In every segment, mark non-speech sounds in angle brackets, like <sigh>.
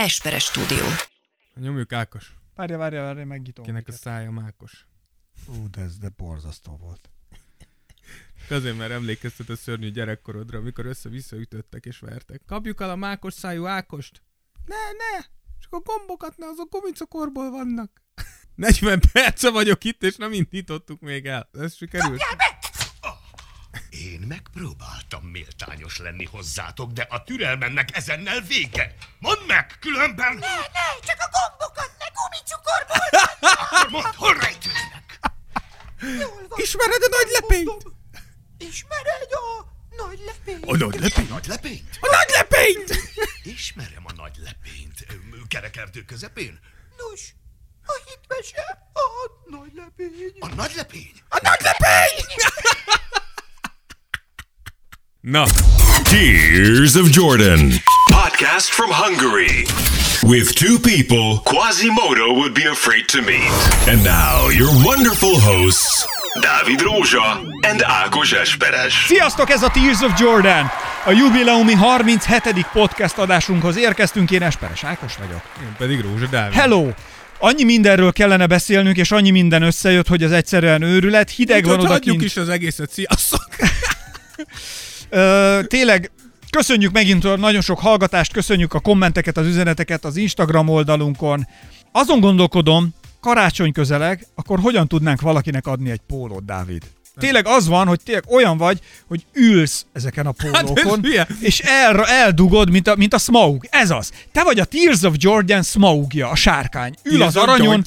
Esperes stúdió. Nyomjuk Ákos, Várja, várja, várja, megnyitom. akinek a szája mákos. Ú, de ez de borzasztó volt. Azért, mert emlékeztet a szörnyű gyerekkorodra, amikor össze-vissza ütöttek és vertek. Kapjuk el a mákos szájú Ákost. Ne, ne! Csak a gombokat ne, azok gumicukorból vannak. <laughs> 40 perce vagyok itt, és nem indítottuk még el. Ez sikerült? Én megpróbáltam méltányos lenni hozzátok, de a türelmemnek ezennel vége. Mondd meg, különben... Ne, ne, csak a gombokat, ne gumicukorból! <laughs> Mondd, hol rejtőznek? Ismered a nagy lepényt? Ismered a nagy lepényt? A nagy lepényt? Nagy lepényt? A nagy lepényt! Ismerem a nagy lepényt. Kerekerdő közepén? Nos, a hitmese a nagy lepény. A nagy lepény? A nagy lepény! <laughs> Na, Tears of Jordan. Podcast from Hungary. With two people Quasimodo would be afraid to meet. And now, your wonderful hosts, Dávid Rózsa and Ákos Esperes. Sziasztok, ez a Tears of Jordan! A jubileumi 37. podcast adásunkhoz érkeztünk, én Esperes Ákos vagyok. én pedig Rózsa Dávid. Hello! Annyi mindenről kellene beszélnünk, és annyi minden összejött, hogy az egyszerűen őrület. Hideg van Úgyhogy hagyjuk odakint. is az egészet, sziasztok! <laughs> Ö, tényleg köszönjük megint a nagyon sok hallgatást, köszönjük a kommenteket, az üzeneteket az Instagram oldalunkon. Azon gondolkodom, karácsony közeleg, akkor hogyan tudnánk valakinek adni egy pólót, Dávid? Tényleg az van, hogy tényleg olyan vagy, hogy ülsz ezeken a pólókon, hülye. és el, eldugod, mint a, mint a Smaug. Ez az. Te vagy a Tears of Jordan Smaugja, a sárkány. Ül az aranyon,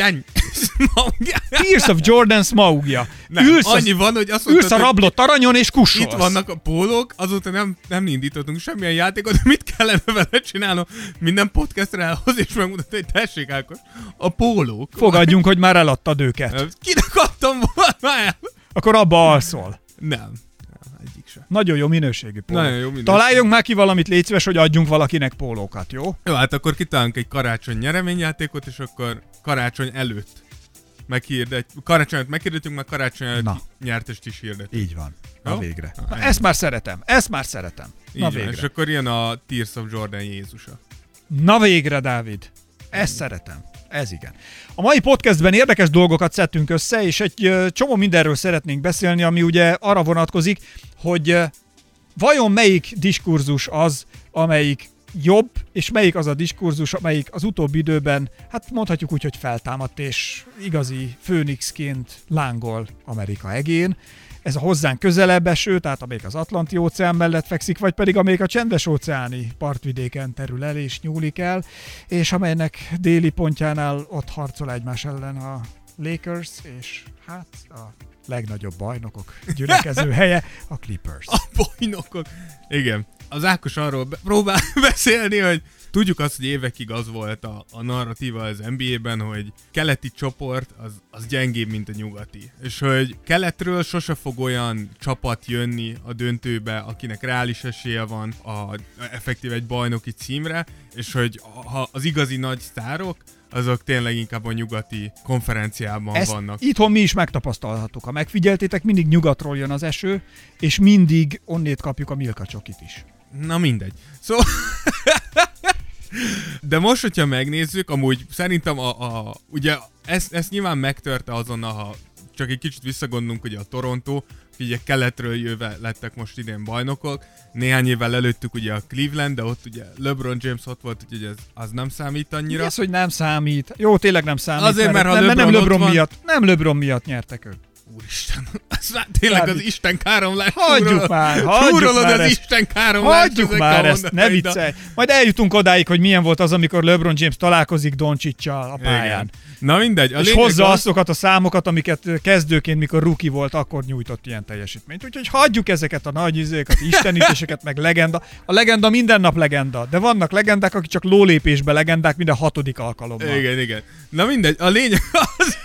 Tears of Jordan Smaugja. Nem, ülsz, annyi az, van, hogy azt mondtad, ülsz a rablott aranyon, és kussolsz. Itt vannak a pólók, azóta nem, nem indítottunk semmilyen játékot, mit kellene vele csinálnom? Minden podcastre elhoz és megmutatni, hogy tessék Ákos, a pólók. Fogadjunk, hogy már eladtad őket. Kinek adtam volna el? Akkor abba alszol. Nem. Egyik sem. Nagyon jó minőségű póló. Nagyon jó minőségű. Találjunk már ki valamit, légy szíves, hogy adjunk valakinek pólókat, jó? Jó, hát akkor kitalálunk egy karácsony nyereményjátékot, és akkor karácsony előtt meghirdet, karácsony előtt meghirdetünk, meg karácsony előtt Na. nyertest is hirdetünk. Így van. Na Jó? végre. Na, ezt már szeretem, ezt már szeretem. Így Na van, és végre. akkor jön a Tears of Jordan Jézusa. Na végre, Dávid. Ezt szeretem. Ez igen. A mai podcastben érdekes dolgokat szedtünk össze, és egy csomó mindenről szeretnénk beszélni, ami ugye arra vonatkozik, hogy vajon melyik diskurzus az, amelyik jobb, és melyik az a diskurzus, amelyik az utóbbi időben, hát mondhatjuk úgy, hogy feltámadt, és igazi főnixként lángol Amerika egén. Ez a hozzánk közelebb eső, tehát amelyik az Atlanti óceán mellett fekszik, vagy pedig amelyik a csendes óceáni partvidéken terül el és nyúlik el, és amelynek déli pontjánál ott harcol egymás ellen a Lakers, és hát a legnagyobb bajnokok gyülekező <laughs> helye, a Clippers. A bajnokok. Igen. Az Ákos arról be- próbál <laughs> beszélni, hogy tudjuk azt, hogy évekig az volt a, a narratíva az NBA-ben, hogy keleti csoport az, az gyengébb, mint a nyugati. És hogy keletről sose fog olyan csapat jönni a döntőbe, akinek reális esélye van a, effektív egy bajnoki címre, és hogy ha az igazi nagy sztárok, azok tényleg inkább a nyugati konferenciában Ezt vannak. itthon mi is megtapasztalhattuk. Ha megfigyeltétek, mindig nyugatról jön az eső, és mindig onnét kapjuk a Milka csokit is. Na mindegy. Szóval... <laughs> De most, hogyha megnézzük, amúgy szerintem a, a ugye ezt, ezt nyilván megtörte azonnal, ha csak egy kicsit visszagondolunk, ugye a Toronto, ugye keletről jöve lettek most idén bajnokok, néhány évvel előttük ugye a Cleveland, de ott ugye LeBron James ott volt, úgyhogy ez, az nem számít Mi annyira. az, hogy nem számít? Jó, tényleg nem számít. Azért, mert ha nem, nem LeBron ott LeBron van- miatt, nem LeBron miatt nyertek ők. Úristen, <laughs> ez már tényleg az. Isten káromlás. Hagyjuk már, hagyjuk <laughs> már az ezt. Isten káromlás. Hagyjuk már ezt, ne viccelj. Majd eljutunk odáig, hogy milyen volt az, amikor LeBron James találkozik Doncsicsal a pályán. Igen. Na mindegy. A és hozza az- azokat a számokat, amiket kezdőként, mikor rookie volt, akkor nyújtott ilyen teljesítményt. Úgyhogy hagyjuk ezeket a nagy izéket, istenítéseket, meg legenda. A legenda minden nap legenda, de vannak legendák, akik csak lólépésbe legendák minden hatodik alkalommal. Igen, igen. Na mindegy, a lényeg az,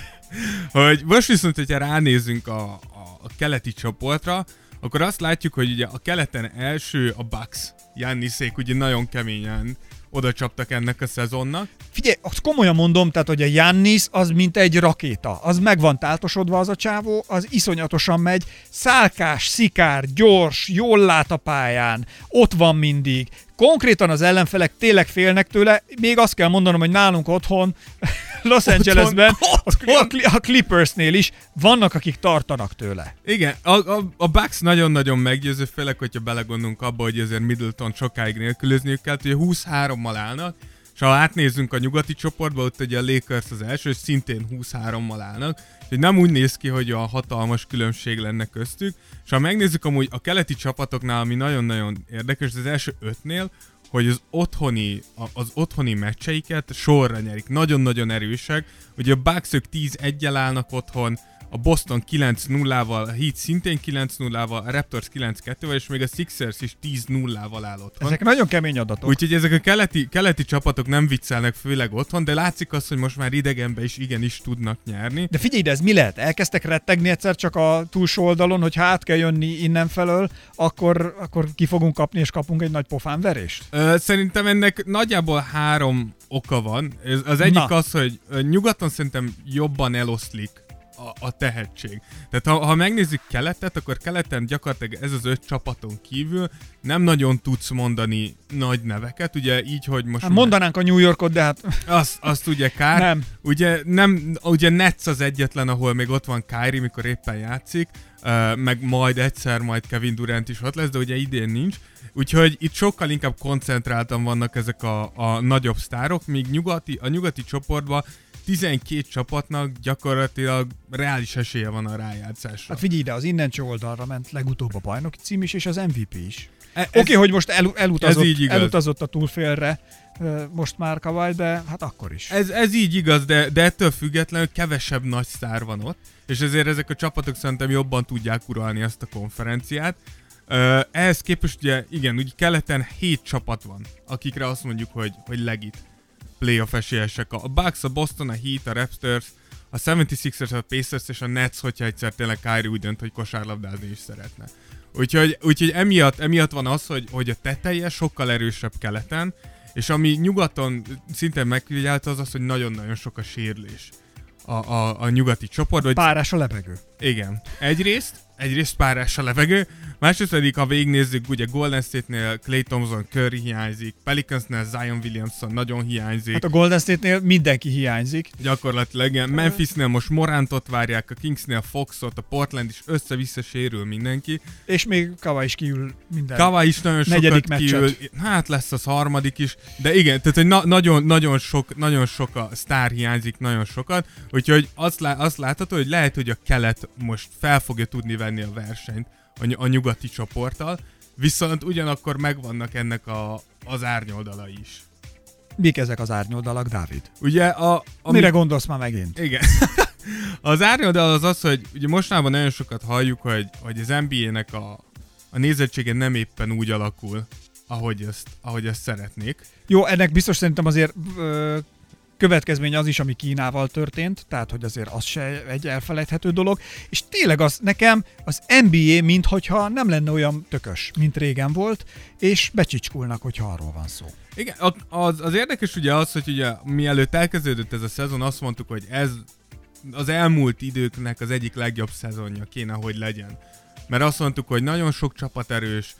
hogy most viszont, hogyha ránézünk a, a, a keleti csoportra, akkor azt látjuk, hogy ugye a keleten első a Bucks. Janniszék ugye nagyon keményen oda csaptak ennek a szezonnak. Figyelj, azt komolyan mondom, tehát hogy a Jannis az mint egy rakéta. Az meg van táltosodva az a csávó, az iszonyatosan megy, szálkás, szikár, gyors, jól lát a pályán, ott van mindig, konkrétan az ellenfelek tényleg félnek tőle, még azt kell mondanom, hogy nálunk otthon, <laughs> Los Angelesben, otthon. a, a Clippersnél is vannak, akik tartanak tőle. Igen, a, a, a Bucks nagyon-nagyon meggyőző, főleg, hogyha belegondolunk abba, hogy azért Middleton sokáig nélkülözniük kell, ugye 23-mal állnak, és ha átnézzünk a nyugati csoportba, ott ugye a Lakers az első, és szintén 23-mal állnak, úgyhogy nem úgy néz ki, hogy a hatalmas különbség lenne köztük, és ha megnézzük amúgy a keleti csapatoknál, ami nagyon-nagyon érdekes, az első ötnél, hogy az otthoni, az otthoni meccseiket sorra nyerik. Nagyon-nagyon erősek. Ugye a Bucks ők 10-1 állnak otthon, a Boston 9-0-val, a Heat szintén 9-0-val, a Raptors 9-2-vel, és még a Sixers is 10-0-val áll otthon. Ezek nagyon kemény adatok. Úgyhogy ezek a keleti, keleti csapatok nem viccelnek főleg otthon, de látszik azt, hogy most már idegenben is igenis tudnak nyerni. De figyelj, de ez mi lehet? Elkezdtek rettegni egyszer csak a túlsó oldalon, hogy hát kell jönni innen felől, akkor, akkor ki fogunk kapni, és kapunk egy nagy pofánverést? Ö, szerintem ennek nagyjából három oka van. Ez- Az egyik Na. az, hogy nyugaton szerintem jobban eloszlik a, a tehetség. Tehát ha, ha megnézzük keletet, akkor keleten gyakorlatilag ez az öt csapaton kívül nem nagyon tudsz mondani nagy neveket, ugye így, hogy most... Hát mondanánk a New Yorkot, de hát Azt, azt ugye kár. Nem. Ugye, nem, ugye Nets az egyetlen, ahol még ott van Kyrie, mikor éppen játszik, meg majd egyszer majd Kevin Durant is ott lesz, de ugye idén nincs. Úgyhogy itt sokkal inkább koncentráltan vannak ezek a, a nagyobb sztárok, míg nyugati, a nyugati csoportban 12 csapatnak gyakorlatilag reális esélye van a rájátszásra. Hát figyelj ide, az innen oldalra ment legutóbb a bajnoki cím is, és az MVP is. E- Oké, okay, hogy most el, elutazott, elutazott a túlfélre most már Kawhi, de hát akkor is. Ez, ez így igaz, de, de ettől függetlenül kevesebb nagy sztár van ott, és ezért ezek a csapatok szerintem jobban tudják uralni ezt a konferenciát. Uh, ehhez képest ugye, igen, úgy keleten 7 csapat van, akikre azt mondjuk, hogy, hogy legit playoff esélyesek. A Bucks, a Boston, a Heat, a Raptors, a 76ers, a Pacers és a Nets, hogyha egyszer tényleg Kyrie úgy dönt, hogy kosárlabdázni is szeretne. Úgyhogy, úgyhogy emiatt, emiatt van az, hogy, hogy a teteje sokkal erősebb keleten, és ami nyugaton szintén megfigyelhető az az, hogy nagyon-nagyon sok a sérülés a, a, a nyugati csoportban. hogy- Párás a lebegő. igen. Egyrészt, egyrészt párás a levegő, másrészt pedig, ha végignézzük, ugye Golden State-nél Clay Thompson, Curry hiányzik, Pelicansnél Zion Williamson nagyon hiányzik, Hát a Golden State-nél mindenki hiányzik. gyakorlatilag igen. Memphisnél most Morantot várják, a Kingsnél Foxot, a Portland is össze-vissza sérül mindenki. És még Kawhi is kiül minden. Kava is nagyon Negyedik sokat meccset. kiül, hát lesz az harmadik is, de igen, tehát hogy na- nagyon, nagyon, sok, nagyon sok a sztár hiányzik, nagyon sokat, úgyhogy azt, lá- azt látható, hogy lehet, hogy a kelet most fel fogja tudni venni a versenyt a, a nyugati csoporttal, viszont ugyanakkor megvannak ennek a, az árnyoldala is. Mik ezek az árnyoldalak, Dávid? Ugye a... a Mire gondolsz már megint? Igen. <laughs> az árnyoldal az az, hogy ugye mostanában nagyon sokat halljuk, hogy, hogy az NBA-nek a, a nézettsége nem éppen úgy alakul, ahogy ezt, ahogy ezt szeretnék. Jó, ennek biztos szerintem azért ö, következmény az is, ami Kínával történt, tehát hogy azért az se egy elfelejthető dolog, és tényleg az nekem az NBA minthogyha nem lenne olyan tökös, mint régen volt, és becsicskulnak, hogyha arról van szó. Igen, az, az érdekes ugye az, hogy ugye mielőtt elkezdődött ez a szezon, azt mondtuk, hogy ez az elmúlt időknek az egyik legjobb szezonja kéne, hogy legyen. Mert azt mondtuk, hogy nagyon sok csapat erős,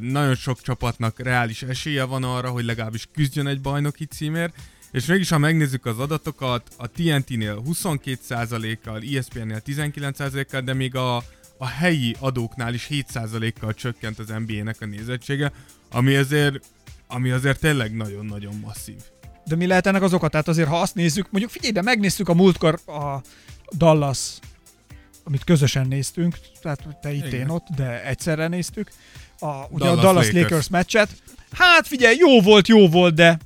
nagyon sok csapatnak reális esélye van arra, hogy legalábbis küzdjön egy bajnoki címért, és mégis, ha megnézzük az adatokat, a TNT-nél 22%-kal, ESPN-nél 19%-kal, de még a, a helyi adóknál is 7%-kal csökkent az NBA-nek a nézettsége, ami azért, ami azért tényleg nagyon-nagyon masszív. De mi lehet ennek az oka? Tehát azért, ha azt nézzük, mondjuk figyelj, de megnéztük a múltkor a Dallas, amit közösen néztünk, tehát te itt, Igen. én ott, de egyszerre néztük, a, ugye Dallas a Dallas Lakers. Lakers meccset. Hát figyelj, jó volt, jó volt, de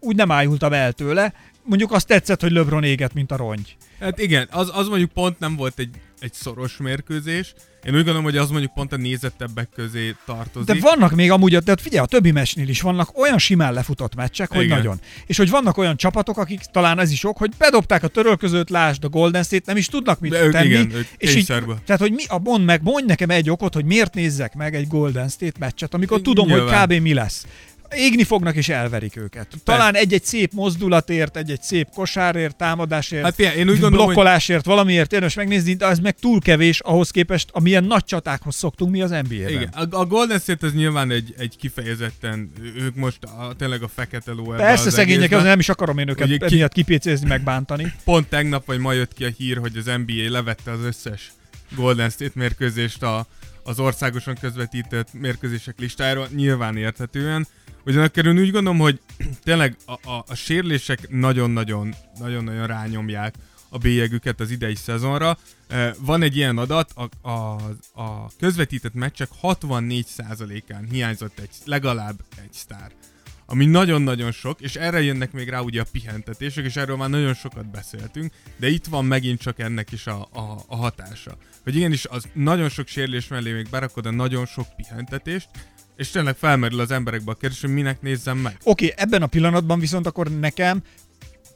úgy nem ájultam el tőle. Mondjuk azt tetszett, hogy LeBron éget, mint a rongy. Hát igen, az, az mondjuk pont nem volt egy, egy szoros mérkőzés. Én úgy gondolom, hogy az mondjuk pont a nézettebbek közé tartozik. De vannak még amúgy, de figyelj, a többi meccsnél is vannak olyan simán lefutott meccsek, hogy Igen. nagyon. És hogy vannak olyan csapatok, akik talán ez is ok, hogy bedobták a törölközőt, lásd a Golden State, nem is tudnak mit De ők tenni. igen, ők és így, tehát, hogy mi, a mond meg, mondj nekem egy okot, hogy miért nézzek meg egy Golden State meccset, amikor tudom, Nyilván. hogy kb. mi lesz. Égni fognak és elverik őket. Talán egy-egy szép mozdulatért, egy-egy szép kosárért, támadásért, Hát figyelj, én úgy gondolom, hogy blokkolásért, valamiért érdemes megnézni, de az meg túl kevés ahhoz képest, amilyen nagy csatákhoz szoktunk mi az NBA-ben. igen, a, a Golden State az nyilván egy, egy kifejezetten, ők most a, tényleg a fekete ló Persze az szegények, az nem is akarom én őket ki- emiatt kipécézni, megbántani. <laughs> Pont tegnap vagy ma jött ki a hír, hogy az NBA levette az összes Golden State mérkőzést a, az országosan közvetített mérkőzések listájáról, nyilván érthetően. Ugyanakkor én úgy gondolom, hogy <clears throat> tényleg a, a, a sérülések nagyon-nagyon nagyon-nagyon rányomják a bélyegüket az idei szezonra. Eh, Van egy ilyen adat, a, a, a közvetített meccsek 64%-án hiányzott egy, legalább egy sztár ami nagyon-nagyon sok, és erre jönnek még rá ugye a pihentetések, és erről már nagyon sokat beszéltünk, de itt van megint csak ennek is a, a, a hatása. Hogy igenis, az nagyon sok sérülés mellé még berakod a nagyon sok pihentetést, és tényleg felmerül az emberekbe a kérdés, hogy minek nézzem meg. Oké, okay, ebben a pillanatban viszont akkor nekem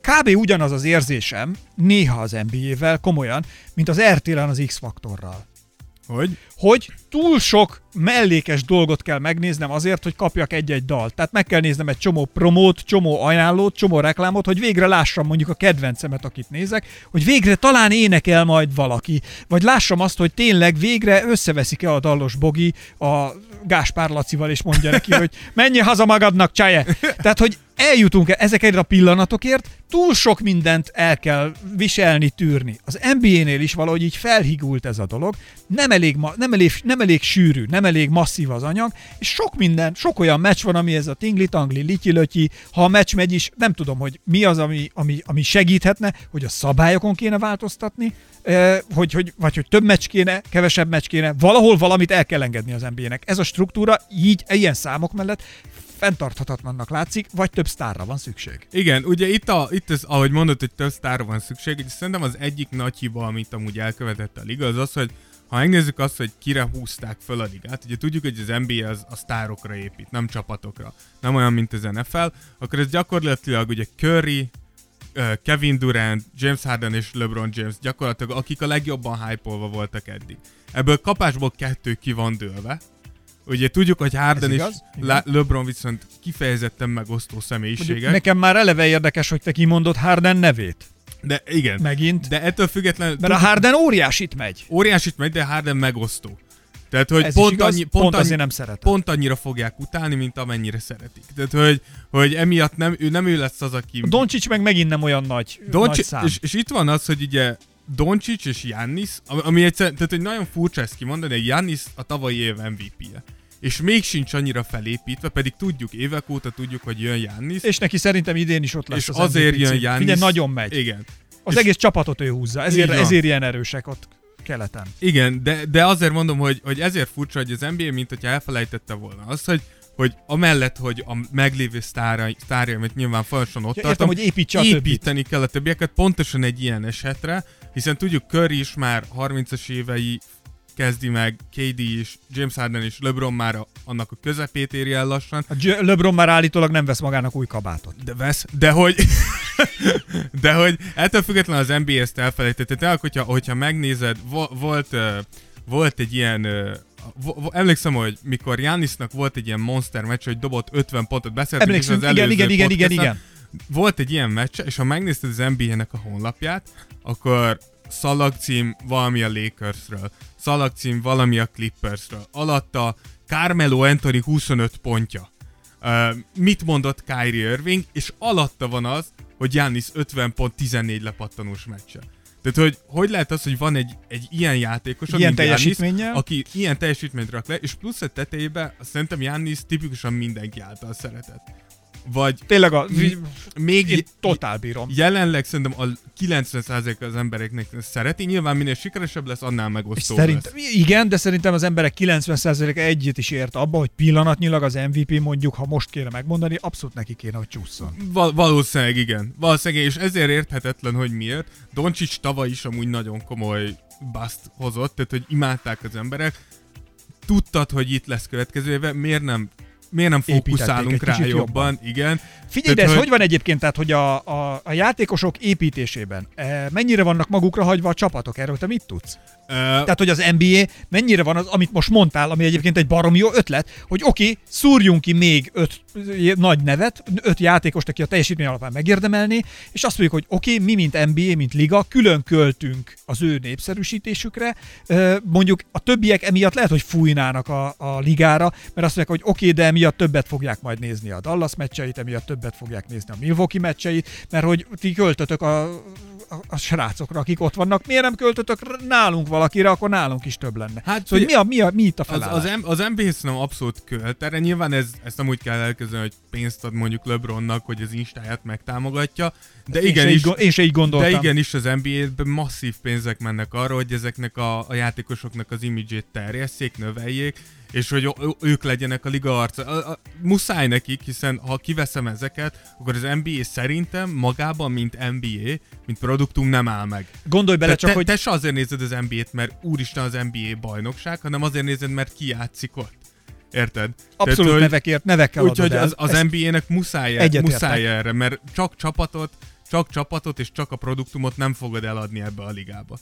kb. ugyanaz az érzésem, néha az NBA-vel, komolyan, mint az RTL-en az X-faktorral. Hogy? hogy túl sok mellékes dolgot kell megnéznem azért, hogy kapjak egy-egy dalt. Tehát meg kell néznem egy csomó promót, csomó ajánlót, csomó reklámot, hogy végre lássam mondjuk a kedvencemet, akit nézek, hogy végre talán énekel majd valaki, vagy lássam azt, hogy tényleg végre összeveszik-e a dallos Bogi a Gáspár Lacival, és mondja neki, <laughs> hogy menj haza magadnak, csaje! Tehát, hogy eljutunk-e ezekért a pillanatokért, túl sok mindent el kell viselni, tűrni. Az NBA-nél is valahogy így felhigult ez a dolog, nem elég, ma, nem, elég, nem elég sűrű, nem elég masszív az anyag, és sok minden, sok olyan meccs van, ami ez a tingli-tangli, lityi ha a meccs megy is, nem tudom, hogy mi az, ami, ami, ami segíthetne, hogy a szabályokon kéne változtatni, hogy, hogy, vagy hogy több meccs kéne, kevesebb meccs kéne, valahol valamit el kell engedni az NBA-nek. Ez a struktúra így, ilyen számok mellett fenntarthatatlannak látszik, vagy több sztárra van szükség. Igen, ugye itt, a, itt ez, ahogy mondod, hogy több sztárra van szükség, és szerintem az egyik nagy hiba, amit amúgy elkövetett a liga, az az, hogy ha megnézzük azt, hogy kire húzták föl a ligát, ugye tudjuk, hogy az NBA az a sztárokra épít, nem csapatokra. Nem olyan, mint az NFL, akkor ez gyakorlatilag ugye Curry, Kevin Durant, James Harden és LeBron James gyakorlatilag, akik a legjobban hype voltak eddig. Ebből kapásból kettő ki van dőlve. Ugye tudjuk, hogy Harden és. Le- LeBron viszont kifejezetten megosztó személyiségek. Nekem már eleve érdekes, hogy te kimondod Harden nevét. De igen. Megint. De ettől függetlenül... Mert a Harden óriásit megy. Óriásit megy, de Harden megosztó. Tehát, hogy Ez pont, igaz, annyi, pont pont, annyi, nem szeretem. pont annyira fogják utálni, mint amennyire szeretik. Tehát, hogy, hogy emiatt nem ő, nem ő lesz az, aki... Doncsics meg megint nem olyan nagy, nagy Doncsic, szám. és, és, itt van az, hogy ugye Doncsics és Jannis, ami, ami egyszer, tehát hogy nagyon furcsa ezt kimondani, hogy Jannis a tavalyi év MVP-je. És még sincs annyira felépítve, pedig tudjuk, évek óta tudjuk, hogy jön Jannis. És neki szerintem idén is ott lesz és az azért MVP jön. Jannis. Figyelj, nagyon megy. Igen. Az És- egész csapatot ő húzza, ezért, ezért ilyen erősek ott keleten. Igen, de, de azért mondom, hogy, hogy ezért furcsa, hogy az NBA, mint hogyha elfelejtette volna azt, hogy hogy amellett, hogy a meglévő sztárai, sztárja, amit nyilván folyamatosan ott Ja, tartom, értem, hogy építse a többit. építeni kell a többieket, pontosan egy ilyen esetre, hiszen tudjuk, Curry is már 30-as évei kezdi meg, KD is, James Harden is, LeBron már a, annak a közepét éri el lassan, A J- LeBron már állítólag nem vesz magának új kabátot. de vesz, de hogy, <laughs> de hogy ettől függetlenül az NBA ezt elfelejtette. Tehát, hogyha, hogyha megnézed, vo- volt, uh, volt egy ilyen, uh, emlékszem, hogy mikor Jánisznak volt egy ilyen monster meccs, hogy dobott 50 pontot, beszéltünk is Emlékszünk, az igen, előző igen, igen, igen, podcasten. igen. Volt egy ilyen meccs, és ha megnézted az NBA-nek a honlapját, akkor szalagcím valami a Lakersről, szalagcím valami a Clippersről, alatta Carmelo Anthony 25 pontja. Uh, mit mondott Kyrie Irving, és alatta van az, hogy Giannis 50 pont 14 lepattanós meccse. Tehát, hogy hogy lehet az, hogy van egy, egy ilyen játékos, Ilyen teljesítménnyel? aki ilyen teljesítményt rak le, és plusz a tetejébe szerintem Giannis tipikusan mindenki által szeretett. Vagy Tényleg a, még én totál bírom. jelenleg szerintem a 90% az embereknek szereti, nyilván minél sikeresebb lesz, annál megosztóbb szerintem, lesz. igen, de szerintem az emberek 90%-a egyet is ért abba, hogy pillanatnyilag az MVP mondjuk, ha most kéne megmondani, abszolút neki kéne, hogy csúszson. Val- valószínűleg igen. Valószínűleg, és ezért érthetetlen, hogy miért. Doncsics tavaly is amúgy nagyon komoly bust hozott, tehát hogy imádták az emberek. Tudtad, hogy itt lesz következő éve, miért nem miért nem fókuszálunk rá jobban, jobban. igen. Figyelj, de Tehát, ez hogy van egyébként, tehát hogy a, a, a játékosok építésében eh, mennyire vannak magukra hagyva a csapatok? Erről te mit tudsz? Ö, Tehát, hogy az NBA mennyire van az, amit most mondtál, ami egyébként egy baromi jó ötlet, hogy oké, okay, szúrjunk ki még öt nagy nevet, öt játékost, aki a teljesítmény alapján megérdemelné, és azt mondjuk, hogy oké, okay, mi, mint NBA, mint liga, külön költünk az ő népszerűsítésükre, Ö, mondjuk a többiek emiatt lehet, hogy fújnának a, a ligára, mert azt mondják, hogy oké, okay, de emiatt többet fogják majd nézni a Dallas meccseit, emiatt többet fogják nézni a Milwaukee meccseit, mert hogy ti költötök a, a, a srácokra, akik ott vannak, miért nem költötök nálunk valakire, akkor nálunk is több lenne. Hát, szóval, hogy mi, a, mi, a, mi itt a Az, felállás? az, M- az NBA szerintem abszolút költ. Erre nyilván ez, ezt nem úgy kell elkezdeni, hogy pénzt ad mondjuk LeBronnak, hogy az Instáját megtámogatja, de igen is, én se így gondoltam. de igenis az NBA-ben masszív pénzek mennek arra, hogy ezeknek a, a játékosoknak az imidzsét terjesszék, növeljék, és hogy ők legyenek a liga arca. A, a, muszáj nekik, hiszen ha kiveszem ezeket, akkor az NBA szerintem magában, mint NBA, mint produktum nem áll meg. Gondolj bele Te, csak, te, hogy te se azért nézed az NBA-t, mert úristen az NBA bajnokság, hanem azért nézed, mert ki játszik ott. Érted? abszolút Tehát, nevekért, nevekkel adod Úgyhogy el. az, az NBA-nek muszáj, Egyetértek. muszáj erre, mert csak csapatot, csak csapatot és csak a produktumot nem fogod eladni ebbe a ligába.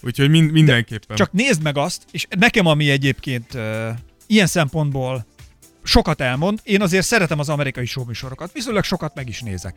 Úgyhogy mind, mindenképpen. Csak nézd meg azt, és nekem ami egyébként uh, ilyen szempontból sokat elmond, én azért szeretem az amerikai showműsorokat, viszonylag sokat meg is nézek.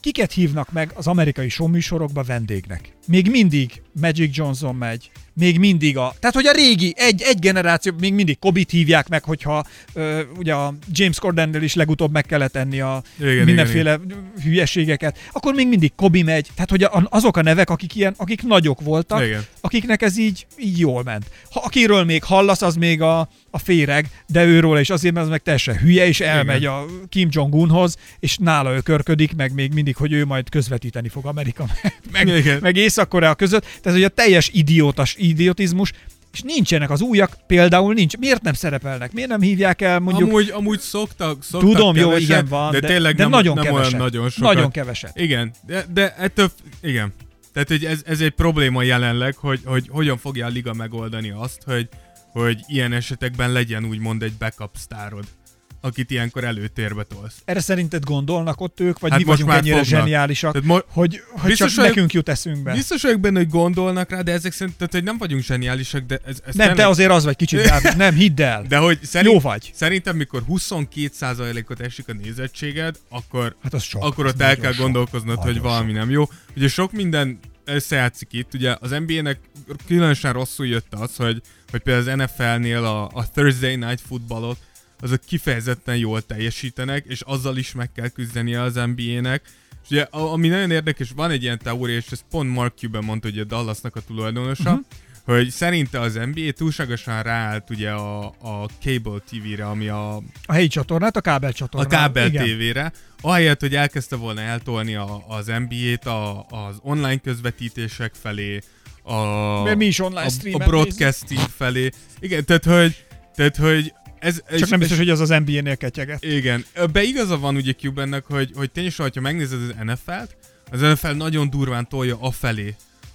Kiket hívnak meg az amerikai showműsorokba vendégnek? Még mindig Magic Johnson megy, még mindig a... Tehát, hogy a régi, egy, egy generáció, még mindig Kobit hívják meg, hogyha ö, ugye a James Cordennel is legutóbb meg kellett enni a Igen, mindenféle hülyeségeket, akkor még mindig Kobi megy. Tehát, hogy a- azok a nevek, akik ilyen, akik nagyok voltak, Igen. akiknek ez így, így jól ment. Ha, akiről még hallasz, az még a, a féreg, de őról is azért, mert az meg teljesen hülye, és elmegy Igen. a Kim Jong-unhoz, és nála ő körködik, meg még mindig, hogy ő majd közvetíteni fog Amerika, <laughs> meg, Igen. meg Észak-Korea között. Tehát, hogy a teljes idiótas idiotizmus, és nincsenek az újak, például nincs. Miért nem szerepelnek? Miért nem hívják el mondjuk... Amúgy, amúgy szoktak, szoktak Tudom, jó, keveset, igen, van, de, de, tényleg de nem, nagyon nem keveset. olyan nagyon sokat. Nagyon keveset. Igen, de, de ettől, igen. Tehát, hogy ez, ez egy probléma jelenleg, hogy, hogy hogyan fogja a liga megoldani azt, hogy, hogy ilyen esetekben legyen úgymond egy backup sztárod, akit ilyenkor előtérbe tolsz. Erre szerinted gondolnak ott ők, vagy Hát mi vagyunk ennyire fognak. zseniálisak, Tehát mo- hogy, hogy Biztos csak vagyok- nekünk jut eszünkbe? Biztos vagyok benne, hogy gondolnak rá, de ezek szerint, tehát, hogy nem vagyunk zseniálisak, de ez, ez Nem, te tényleg- azért az vagy kicsit, Dávid. <laughs> Nem, hidd el. De hogy szerint, Jó vagy. Szerintem, mikor 22%-ot esik a nézettséged, akkor, Hát az sok. akkor ott el kell sok. gondolkoznod, hogy valami nem jó. Ugye sok minden összejátszik itt, ugye az NBA-nek különösen rosszul jött az, hogy, hogy például az NFL-nél a, a Thursday Night Footballot azok kifejezetten jól teljesítenek, és azzal is meg kell küzdenie az NBA-nek. És ugye, a- ami nagyon érdekes, van egy ilyen teória, és ezt pont Mark Cuban mondta, ugye a Dallasnak a tulajdonosa, uh-huh. hogy szerinte az NBA túlságosan ráállt ugye a, a cable TV-re, ami a, A helyi csatornát, a kábel a csatornát. kábel Igen. tévére, ahelyett, hogy elkezdte volna eltolni a, az NBA-t a, az online közvetítések felé, a, Mert mi is online a, a broadcasting felé. Igen, tehát hogy, tehát, hogy ez, Csak nem biztos, hogy az az NBA-nél ketyeget. igen, be igaza van ugye Cubannek, hogy, hogy tényleg, ha megnézed az NFL-t, az NFL nagyon durván tolja afelé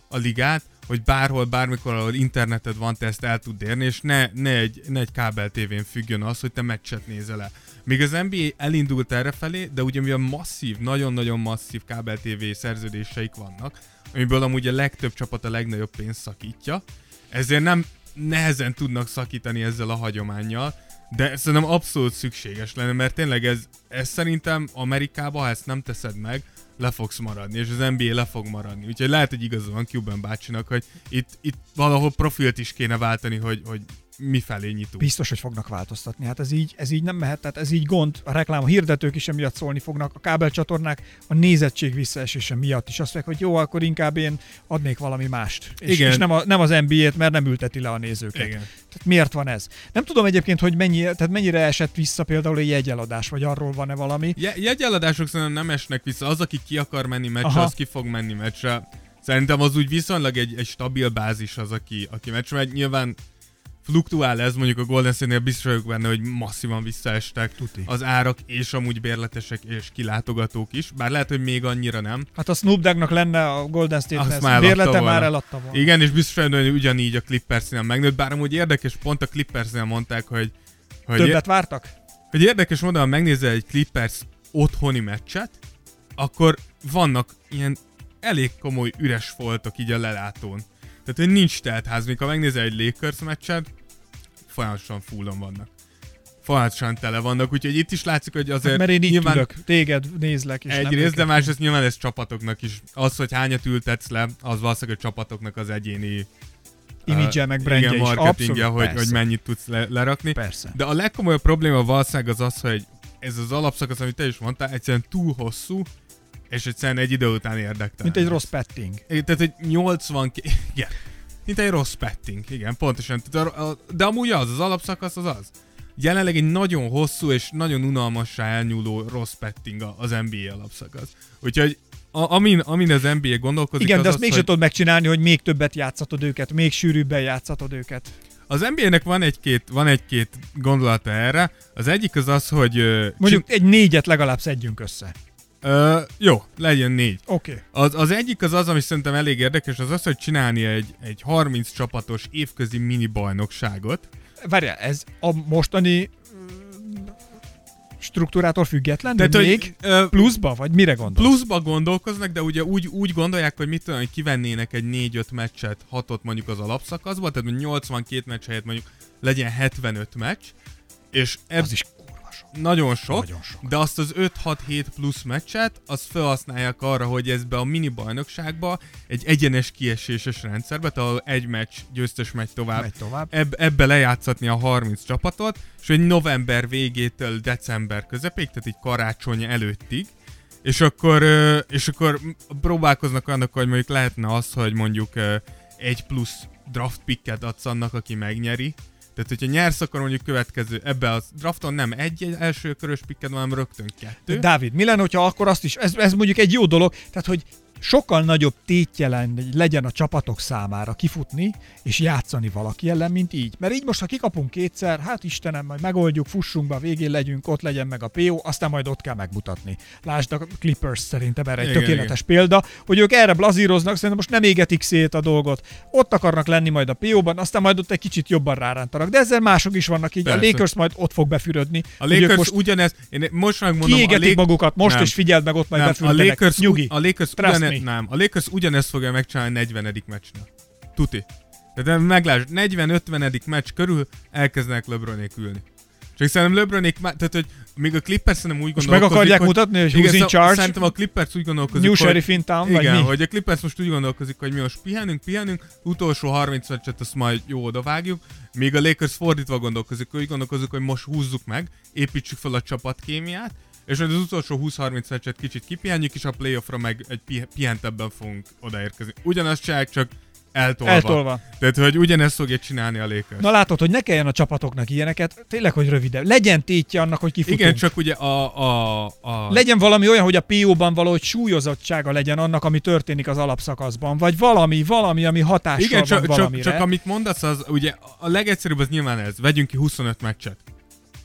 a ligát, hogy bárhol, bármikor, ahol interneted van, te ezt el tud érni, és ne, ne, egy, ne egy kábel tévén függjön az, hogy te meccset nézel el. Míg az NBA elindult erre felé, de ugye mivel masszív, nagyon-nagyon masszív kábel TV szerződéseik vannak, amiből amúgy a legtöbb csapat a legnagyobb pénzt szakítja, ezért nem nehezen tudnak szakítani ezzel a hagyományjal, de szerintem abszolút szükséges lenne, mert tényleg ez, ez szerintem Amerikában, ha ezt nem teszed meg, le fogsz maradni, és az NBA le fog maradni. Úgyhogy lehet, hogy igaza van Cuban bácsinak, hogy itt, itt valahol profilt is kéne váltani, hogy, hogy mi felé nyitunk. Biztos, hogy fognak változtatni. Hát ez így, ez így nem mehet, tehát ez így gond. A reklám, a hirdetők is emiatt szólni fognak, a kábelcsatornák a nézettség visszaesése miatt is azt mondják, hogy jó, akkor inkább én adnék valami mást. És, Igen. és nem, a, nem az NBA-t, mert nem ülteti le a nézőket. Igen. Tehát miért van ez? Nem tudom egyébként, hogy mennyi, tehát mennyire esett vissza például a jegyeladás, vagy arról van-e valami. Je- jegyeladások szerintem nem esnek vissza. Az, aki ki akar menni meccsre, Aha. az ki fog menni meccsre. Szerintem az úgy viszonylag egy, egy stabil bázis az, aki, aki meccsre megy. Nyilván fluktuál ez, mondjuk a Golden State-nél biztos vagyok benne, hogy masszívan visszaestek Tuti. az árak, és amúgy bérletesek és kilátogatók is. Bár lehet, hogy még annyira nem. Hát a Snoop Doggnak lenne a Golden State-hez. már Bérlete volna. már eladta volna. Igen, és biztos vagyok hogy ugyanígy a Clippersnél megnőtt, bár amúgy érdekes, pont a Clippersnél mondták, hogy, hogy Többet vártak? hogy érdekes módon, ha megnézel egy Clippers otthoni meccset, akkor vannak ilyen elég komoly üres foltok így a lelátón. Tehát, hogy nincs teltház, ha megnézel egy Lakers meccset, folyamatosan fullon vannak. Folyamatosan tele vannak, úgyhogy itt is látszik, hogy azért Hát, Mert én itt nyilván ülök, téged nézlek, és nem egyrészt, de másrészt nyilván ez csapatoknak is. Az, hogy hányat ültetsz le, az valószínűleg a csapatoknak az egyéni uh, meg brandje igen, is. marketingje, Abszolút, hogy, persze. hogy mennyit tudsz le, lerakni. Persze. De a legkomolyabb probléma valószínűleg az az, hogy ez az alapszakasz, amit te is mondtál, egyszerűen túl hosszú, és egyszerűen egy idő után érdektelen. Mint egy rossz petting. Tehát, hogy 80... ki- <laughs> Igen. Mint egy rossz petting, igen, pontosan. De amúgy az, az alapszakasz az az. Jelenleg egy nagyon hosszú és nagyon unalmassá elnyúló rossz petting az NBA alapszakasz. Úgyhogy a, amin, amin az NBA gondolkozik, Igen, az de azt az, mégsem hogy tudod megcsinálni, hogy még többet játszatod őket, még sűrűbben játszatod őket. az NBA-nek van egy-két, van egy-két gondolata erre. Az egyik az az, hogy... Mondjuk egy négyet legalább szedjünk össze. Ö, jó, legyen négy. Oké. Okay. Az, az egyik az az, ami szerintem elég érdekes, az az, hogy csinálni egy, egy 30 csapatos évközi mini bajnokságot. Várjál, ez a mostani mm, struktúrától független? Tehát, Tehát, hogy még ö, pluszba, vagy mire gondolsz? pluszba gondolkoznak, de ugye úgy, úgy gondolják, hogy mit tudom, hogy kivennének egy 4-5 meccset, 6-ot mondjuk az alapszakaszba, tehát hogy 82 meccs helyett mondjuk legyen 75 meccs, és eb- Az is. Nagyon sok, Nagyon sok. de azt az 5-6-7 plusz meccset, azt felhasználják arra, hogy ezbe a mini bajnokságba egy egyenes kieséses rendszerbe, tehát ahol egy meccs, győztes megy tovább, Megy tovább. eb- ebbe lejátszatni a 30 csapatot, és hogy november végétől december közepéig, tehát így karácsony előttig, és akkor, és akkor próbálkoznak annak, hogy mondjuk lehetne az, hogy mondjuk egy plusz draft picket adsz annak, aki megnyeri. Tehát, hogyha nyersz, akkor mondjuk következő, ebbe a drafton nem egy első körös picket, hanem rögtön kettő. Dávid, mi lenne, hogyha akkor azt is, ez, ez mondjuk egy jó dolog, tehát hogy sokkal nagyobb tétjelen legyen a csapatok számára kifutni és játszani valaki ellen, mint így. Mert így most, ha kikapunk kétszer, hát Istenem, majd megoldjuk, fussunk be, a végén legyünk, ott legyen meg a PO, aztán majd ott kell megmutatni. Lásd a Clippers szerintem erre egy Igen, tökéletes példa, hogy ők erre blazíroznak, szerintem most nem égetik szét a dolgot. Ott akarnak lenni majd a PO-ban, aztán majd ott egy kicsit jobban rárántanak. De ezzel mások is vannak így. Persze. A Lakers majd ott fog befürödni. A Lakers most ugyanez, én most megmondom, a kiégetik Lak- magukat most, Nem. és figyeld meg, ott majd nem, a befürdenek. Lakers, Nyugi. a Lakers, Trust ugyane, nem, a Lakers ugyanezt fogja megcsinálni a 40. meccsnél. Tuti. Tehát meglásd, 40-50. meccs körül elkezdenek LeBronék ülni. Csak szerintem LeBronék, tehát hogy még a Clippers szerintem úgy Most meg gondolkozik, akarják hogy, mutatni, hogy igen, in charge? Szerintem a Clippers úgy gondolkozik, New hogy, Sheriff in town, vagy igen, mi? hogy a Clippers most úgy gondolkozik, hogy mi most pihenünk, pihenünk, utolsó 30 meccset azt majd jó odavágjuk, míg a Lakers fordítva gondolkozik, hogy úgy gondolkozik, hogy most húzzuk meg, építsük fel a csapatkémiát, és majd az utolsó 20-30 meccset kicsit kipihenjük, és a playoffra meg egy pi- pihentebben fogunk odaérkezni. Ugyanazt csinálják, csak eltolva. Eltolva. Tehát, hogy ugyanezt fogja csinálni a Lakers. Na látod, hogy ne kelljen a csapatoknak ilyeneket, tényleg, hogy rövidebb. Legyen tétje annak, hogy kifutunk. Igen, csak ugye a... a, a Legyen valami olyan, hogy a PO-ban valahogy súlyozottsága legyen annak, ami történik az alapszakaszban, vagy valami, valami, ami hatással Igen, van csak, csak, valamire. csak amit mondasz, az ugye a legegyszerűbb az nyilván ez. Vegyünk ki 25 meccset.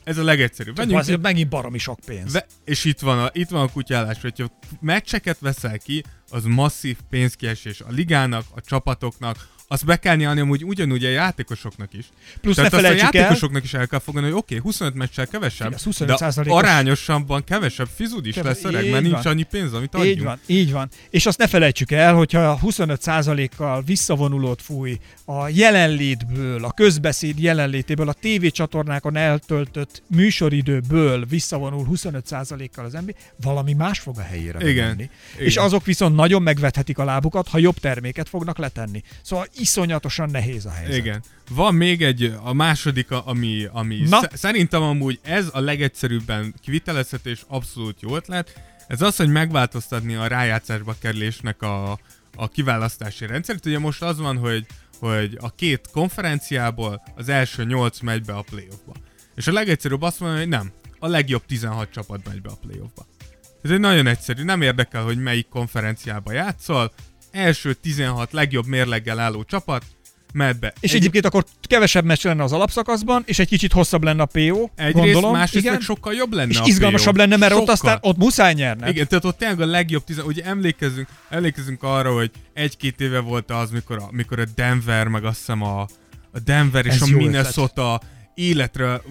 Ez a legegyszerűbb. Vegyünk Azért megint baromi sok pénz. ve, és itt van, a, itt van a kutyálás, hogyha meccseket veszel ki, az masszív pénzkiesés a ligának, a csapatoknak, azt be kell nyalni amúgy ugyanúgy a játékosoknak is. Plusz Tehát ne azt a felejtsük el, játékosoknak is el kell fogadni, hogy oké, okay, 25 meccsel kevesebb, 25 de arányosabban kevesebb fizud is Keve- lesz öreg, mert nincs annyi pénz, amit adjunk. Így van, így van. És azt ne felejtsük el, hogyha 25%-kal visszavonulót fúj a jelenlétből, a közbeszéd jelenlétéből, a tévécsatornákon eltöltött műsoridőből visszavonul 25%-kal az ember, valami más fog a helyére Igen, menni. igen. És azok viszont nagyon megvethetik a lábukat, ha jobb terméket fognak letenni. Szóval iszonyatosan nehéz a helyzet. Igen. Van még egy, a második, ami, ami Na? sz- szerintem amúgy ez a legegyszerűbben kivitelezhető és abszolút jó ötlet. Ez az, hogy megváltoztatni a rájátszásba kerülésnek a, a kiválasztási rendszert. Ugye most az van, hogy, hogy a két konferenciából az első nyolc megy be a playoffba. És a legegyszerűbb azt mondani, hogy nem, a legjobb 16 csapat megy be a playoffba. Ez egy nagyon egyszerű, nem érdekel, hogy melyik konferenciába játszol, első 16 legjobb mérleggel álló csapat mehet be. És Egy- egyébként akkor kevesebb meccs lenne az alapszakaszban, és egy kicsit hosszabb lenne a PO, Egyrészt, gondolom. másrészt igen? meg sokkal jobb lenne és a izgalmasabb play-off. lenne, mert ott Sokkal. aztán ott muszáj nyerned. Igen, tehát ott tényleg a legjobb tizen... Ugye emlékezünk, emlékezünk arra, hogy egy-két éve volt az, mikor a, mikor a Denver, meg azt hiszem a, a Denver és Ez a Minnesota életre,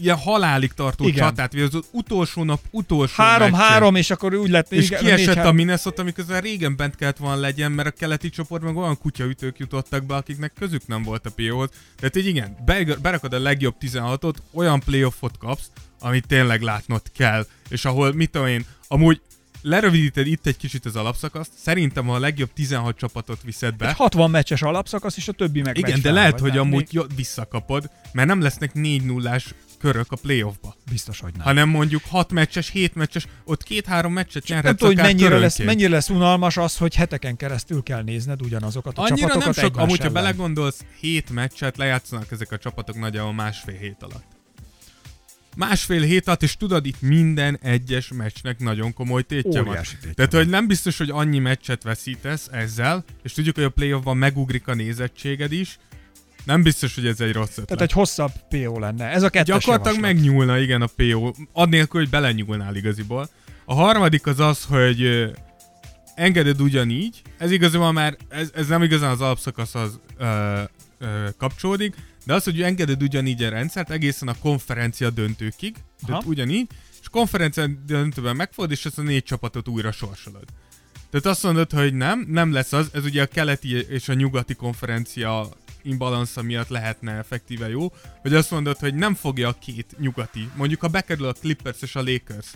ilyen halálig tartó Igen. csatát, vagy az utolsó nap utolsó Három-három, és akkor úgy lett... és igen, kiesett a Minnesota, miközben régen bent kellett volna legyen, mert a keleti csoport meg olyan kutyaütők jutottak be, akiknek közük nem volt a PO-hoz. Tehát így igen, be- berakod a legjobb 16-ot, olyan playoffot kapsz, amit tényleg látnod kell. És ahol, mit tudom én, amúgy lerövidíted itt egy kicsit az alapszakaszt, szerintem ha a legjobb 16 csapatot viszed be, Egy 60 meccses alapszakasz, és a többi meg igen, de lehet, hogy nem. amúgy Még visszakapod, mert nem lesznek 4 0 körök a playoffba, Biztos, hogy nem. hanem mondjuk 6 meccses, 7 meccses, ott 2-3 meccset nem nyerhetsz tudom, hogy mennyire lesz, mennyire lesz unalmas az, hogy heteken keresztül kell nézned ugyanazokat a Annyira csapatokat nem sok, amúgy ha ellen. belegondolsz, 7 meccset lejátszanak ezek a csapatok nagyjából másfél hét alatt. Másfél hét alatt, és tudod, itt minden egyes meccsnek nagyon komoly tétje van. Óriási tétje Tehát, van. hogy nem biztos, hogy annyi meccset veszítesz ezzel, és tudjuk, hogy a playoffban megugrik a nézettséged is, nem biztos, hogy ez egy rossz ötlet. Tehát egy hosszabb PO lenne. Ez a kettes Gyakorlatilag javaslat. megnyúlna, igen, a PO, annélkül, hogy belenyúlnál igaziból. A harmadik az az, hogy engeded ugyanígy, ez igazából már, ez, ez nem igazán az alapszakaszhoz ö, ö, kapcsolódik, de az, hogy engeded ugyanígy a rendszert egészen a konferencia döntőkig, tehát Aha. ugyanígy, és konferencia döntőben megfogod, és ezt a négy csapatot újra sorsolod. Tehát azt mondod, hogy nem, nem lesz az, ez ugye a keleti és a nyugati konferencia imbalansza miatt lehetne effektíve jó, hogy azt mondod, hogy nem fogja a két nyugati, mondjuk ha bekerül a Clippers és a Lakers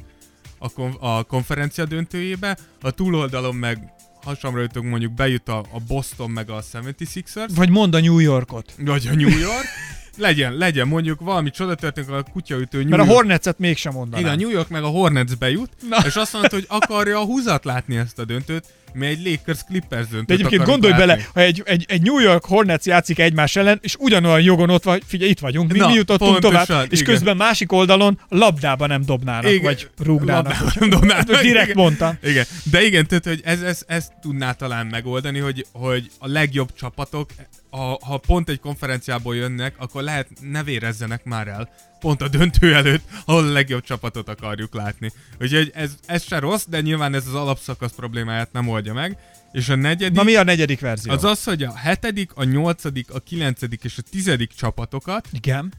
a, kon- a konferencia döntőjébe, a túloldalon meg hasamra jutok, mondjuk bejut a, a Boston meg a 76ers, Vagy mond a New Yorkot. vagy a New York, <laughs> legyen, legyen mondjuk valami csoda történik a kutyaütő New Mert a York. Hornetset mégsem mondanám. Igen, a New York meg a Hornets bejut, Na. és azt mondta, hogy akarja a húzat látni ezt a döntőt, mi egy Lakers Clippers döntőt De egyébként gondolj látni. bele, ha egy, egy, egy New York Hornets játszik egymás ellen, és ugyanolyan jogon ott van, figyelj, itt vagyunk, mi, Na, mi jutottunk pontosan, tovább, és igen. közben másik oldalon labdába nem dobnának, Igen, vagy rúgnának. labdába nem dobnának, Hát, Direkt igen. mondtam. Igen, de igen, tehát, hogy ez, ez, ez tudná talán megoldani, hogy, hogy a legjobb csapatok, ha, ha pont egy konferenciából jönnek, akkor lehet ne vérezzenek már el, pont a döntő előtt, ahol a legjobb csapatot akarjuk látni. Úgyhogy ez, ez se rossz, de nyilván ez az alapszakasz problémáját nem oldja meg. És a negyedik, Na mi a negyedik verzió? az az, hogy a hetedik, a nyolcadik, a kilencedik és a tizedik csapatokat Igen.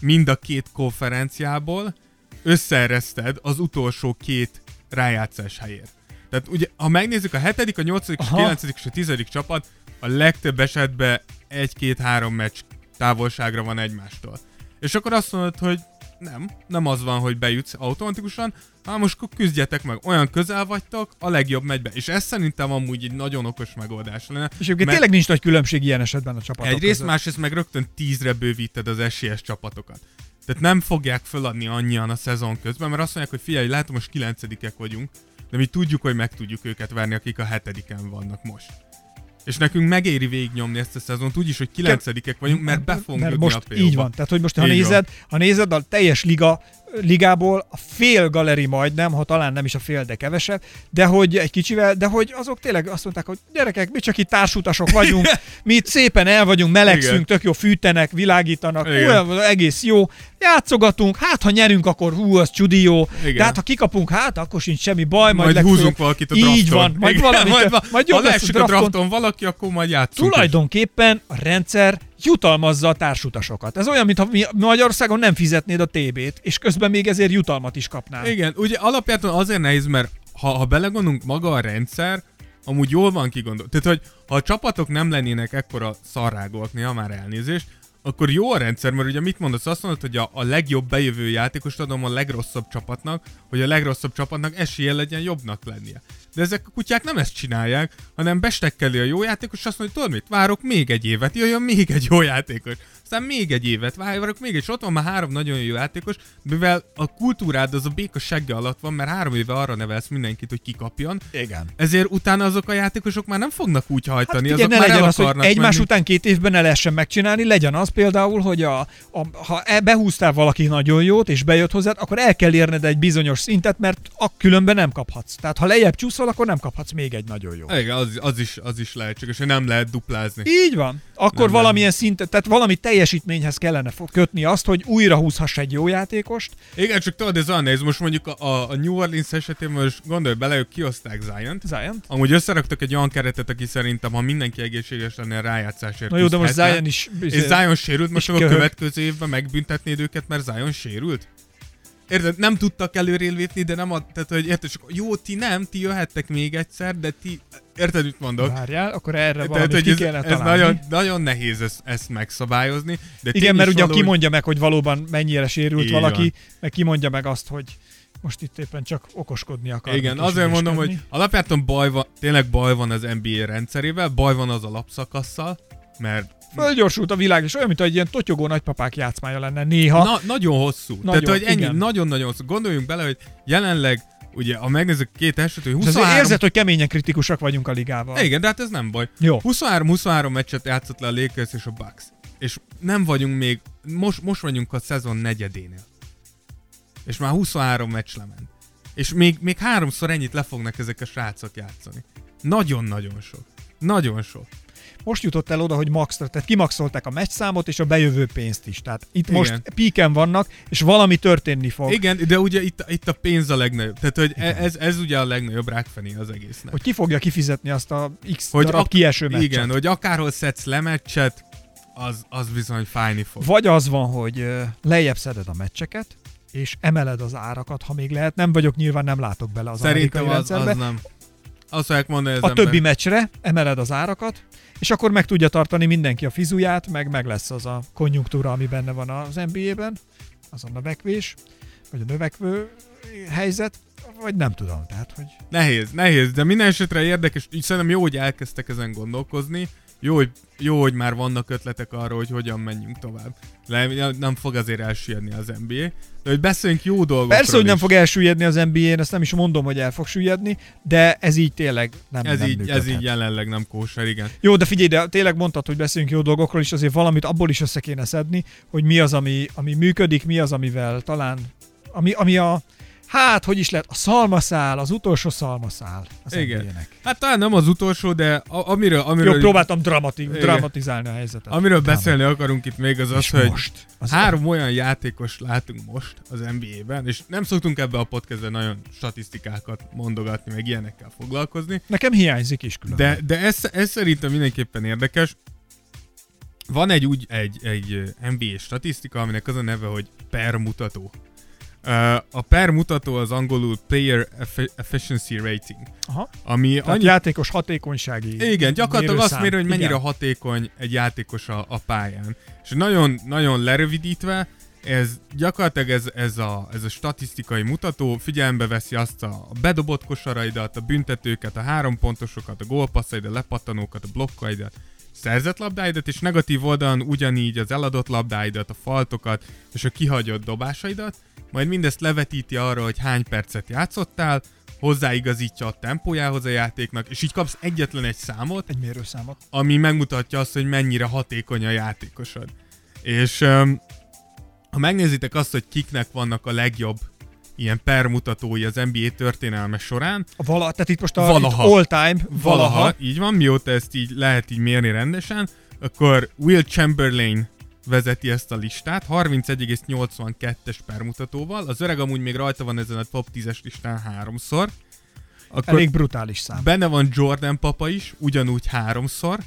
mind a két konferenciából összeereszted az utolsó két rájátszás helyért. Tehát ugye, ha megnézzük, a hetedik, a nyolcadik, a kilencedik és a tizedik csapat a legtöbb esetben egy-két-három meccs távolságra van egymástól. És akkor azt mondod, hogy nem, nem az van, hogy bejutsz automatikusan, hanem most küzdjetek meg, olyan közel vagytok, a legjobb megy be. És ez szerintem amúgy egy nagyon okos megoldás lenne. És egyébként mert- tényleg nincs nagy különbség ilyen esetben a csapatok Egyrészt, között. másrészt meg rögtön tízre bővíted az esélyes csapatokat. Tehát nem fogják föladni annyian a szezon közben, mert azt mondják, hogy figyelj, látom, most kilencedikek vagyunk, de mi tudjuk, hogy meg tudjuk őket verni, akik a hetediken vannak most. És nekünk megéri végignyomni ezt a szezont, úgyis, hogy kilencedikek vagyunk, mert be fogunk Mert most a így van. Tehát, hogy most ha Így nézed, ha nézed a teljes liga, ligából a fél galeri majdnem, ha talán nem is a fél, de kevesebb, de hogy egy kicsivel, de hogy azok tényleg azt mondták, hogy gyerekek, mi csak itt társutasok vagyunk, <laughs> mi itt szépen el vagyunk, melegszünk, Igen. tök jó, fűtenek, világítanak, olyan egész jó, játszogatunk, hát ha nyerünk, akkor hú, az csudi jó, Igen. de hát ha kikapunk, hát akkor sincs semmi baj, majd, Majd húzunk valakit a drafton. Így van, majd valamit, majd, majd, majd ha jobb lesz leesik a drafton. drafton valaki, akkor majd játszunk. Tulajdonképpen a rendszer jutalmazza a társutasokat. Ez olyan, mintha mi Magyarországon nem fizetnéd a TB-t, és közben még ezért jutalmat is kapnál. Igen, ugye alapjáton azért nehéz, mert ha, ha belegondolunk maga a rendszer, amúgy jól van kigondolt. Tehát, hogy ha a csapatok nem lennének ekkora szarrágok, néha már elnézést, akkor jó a rendszer, mert ugye mit mondasz? Azt mondod, hogy a, a legjobb bejövő játékost adom a legrosszabb csapatnak, hogy a legrosszabb csapatnak esélye legyen jobbnak lennie. De ezek a kutyák nem ezt csinálják, hanem bestekkeli a jó játékos, és azt mondja, tudod mit, várok még egy évet, jöjjön még egy jó játékos. Aztán még egy évet, várok még és ott van már három nagyon jó játékos, mivel a kultúrád az a béka segge alatt van, mert három éve arra nevelsz mindenkit, hogy kikapjon, Igen. ezért utána azok a játékosok már nem fognak úgy hajtani, Hát azok igen, ne már el az, hogy egymás menni. után két évben ne lehessen megcsinálni, legyen az például, hogy a, a, ha e, behúztál valaki nagyon jót, és bejött hozzád, akkor el kell érned egy bizonyos szintet, mert a különben nem kaphatsz. Tehát ha lejjebb csúszol, akkor nem kaphatsz még egy nagyon jó. Igen, az, az, is, az is lehetséges, hogy nem lehet duplázni. Így van. Akkor Nem, valamilyen szinten, tehát valami teljesítményhez kellene kötni azt, hogy újra húzhass egy jó játékost. Igen, csak tudod, ez olyan nehéz. Most mondjuk a, a, New Orleans esetében most gondolj bele, ők kioszták Zion-t. Zion. Amúgy összeraktak egy olyan keretet, aki szerintem, ha mindenki egészséges lenne a rájátszásért. Na jó, de most. Zion is... És Zion sérült, most a következő évben megbüntetnéd őket, mert Zion sérült? Érted? Nem tudtak előrébb lépni, de nem ad, tehát, hogy érted, csak jó, ti nem, ti jöhettek még egyszer, de ti, érted, mit mondok? Várjál, akkor erre Tehát, valamit hogy ki ez, ez találni. nagyon, nagyon nehéz ezt, ezt megszabályozni. De Igen, mert ugye valahogy- ki mondja meg, hogy valóban mennyire sérült Így valaki, van. meg ki mondja meg azt, hogy most itt éppen csak okoskodni akar. Igen, azért mondom, hogy alapjáton baj van, tényleg baj van az NBA rendszerével, baj van az alapszakasszal, mert Fölgyorsult a világ, és olyan, mint egy ilyen totyogó nagypapák játszmája lenne néha. na, nagyon hosszú. Nagyon, Tehát, hogy ennyi, igen. nagyon-nagyon hosszú. Gondoljunk bele, hogy jelenleg, ugye, ha megnézzük két eset, hogy és azért 23... érzed, hogy keményen kritikusak vagyunk a ligával. Igen, de hát ez nem baj. Jó. 23-23 meccset játszott le a Lakers és a Bucks. És nem vagyunk még, most, most vagyunk a szezon negyedénél. És már 23 meccs lement. És még, még háromszor ennyit le fognak ezek a srácok játszani. Nagyon-nagyon sok. Nagyon sok. Most jutott el oda, hogy maxra, tehát kimaxolták a meccsszámot és a bejövő pénzt is. Tehát itt Igen. most píken vannak, és valami történni fog. Igen, de ugye itt, itt a pénz a legnagyobb. Tehát, hogy e- ez, ez ugye a legnagyobb rákfené az egésznek. Hogy ki fogja kifizetni azt a X Hogy darab ak- kieső meccset. Igen, hogy akárhol szedsz le meccset, az, az bizony fájni fog. Vagy az van, hogy lejjebb szeded a meccseket, és emeled az árakat, ha még lehet. Nem vagyok, nyilván nem látok bele az Szerintem amerikai az, rendszerbe. az nem. Azt fogják mondani az a ember. többi meccsre emeled az árakat, és akkor meg tudja tartani mindenki a fizuját, meg meg lesz az a konjunktúra, ami benne van az NBA-ben, az a növekvés, vagy a növekvő helyzet, vagy nem tudom, tehát, hogy Nehéz, nehéz, de minden esetre érdekes, így szerintem jó, hogy elkezdtek ezen gondolkozni, jó, hogy, jó, hogy már vannak ötletek arra, hogy hogyan menjünk tovább. Le, nem fog azért elsüllyedni az NBA, de hogy beszéljünk jó dolgokról Persze, hogy nem is. fog elsüllyedni az NBA-n, ezt nem is mondom, hogy el fog süllyedni, de ez így tényleg nem, ez nem így, ez így jelenleg nem kóser, igen. Jó, de figyelj, de tényleg mondtad, hogy beszéljünk jó dolgokról, és azért valamit abból is össze kéne szedni, hogy mi az, ami, ami működik, mi az, amivel talán, ami, ami a, hát, hogy is lehet, a szalmaszál, az utolsó szalmaszál az Igen. NBA-nek. Hát talán nem az utolsó, de a, amiről, amiről, Jó, próbáltam dramati- Igen. dramatizálni a helyzetet. amiről beszélni akarunk itt még az az, És hogy most. Az három olyan játékos látunk most az NBA-ben, és nem szoktunk ebbe a podcastben nagyon statisztikákat mondogatni, meg ilyenekkel foglalkozni, Nekem hiányzik is különben. De, de ez, ez szerintem mindenképpen érdekes. Van egy úgy egy, egy NBA statisztika, aminek az a neve, hogy per mutató. Ö, A per mutató az angolul Player Effi- Efficiency Rating, Aha. ami Tehát annyi... játékos hatékonysági Igen, gyakorlatilag azt mérőszám. méri, hogy mennyire Igen. hatékony egy játékos a, a pályán. És nagyon, nagyon lerövidítve, ez gyakorlatilag ez, ez, a, ez a statisztikai mutató figyelembe veszi azt a bedobott kosaraidat, a büntetőket, a három pontosokat, a gólpasszaidat, a lepattanókat, a blokkaidat, szerzett labdáidat, és negatív oldalon ugyanígy az eladott labdáidat, a faltokat és a kihagyott dobásaidat, majd mindezt levetíti arra, hogy hány percet játszottál, hozzáigazítja a tempójához a játéknak, és így kapsz egyetlen egy számot, Egy mérőszámot. ami megmutatja azt, hogy mennyire hatékony a játékosod. És um, ha megnézitek azt, hogy kiknek vannak a legjobb ilyen permutatói az NBA történelme során, A vala, tehát itt most a Valaha. Itt all time, valaha. valaha, így van, mióta ezt így lehet így mérni rendesen, akkor Will Chamberlain vezeti ezt a listát 31,82-es permutatóval, az öreg amúgy még rajta van ezen a top 10-es listán háromszor, akkor Elég brutális szám. benne van Jordan papa is, ugyanúgy háromszor,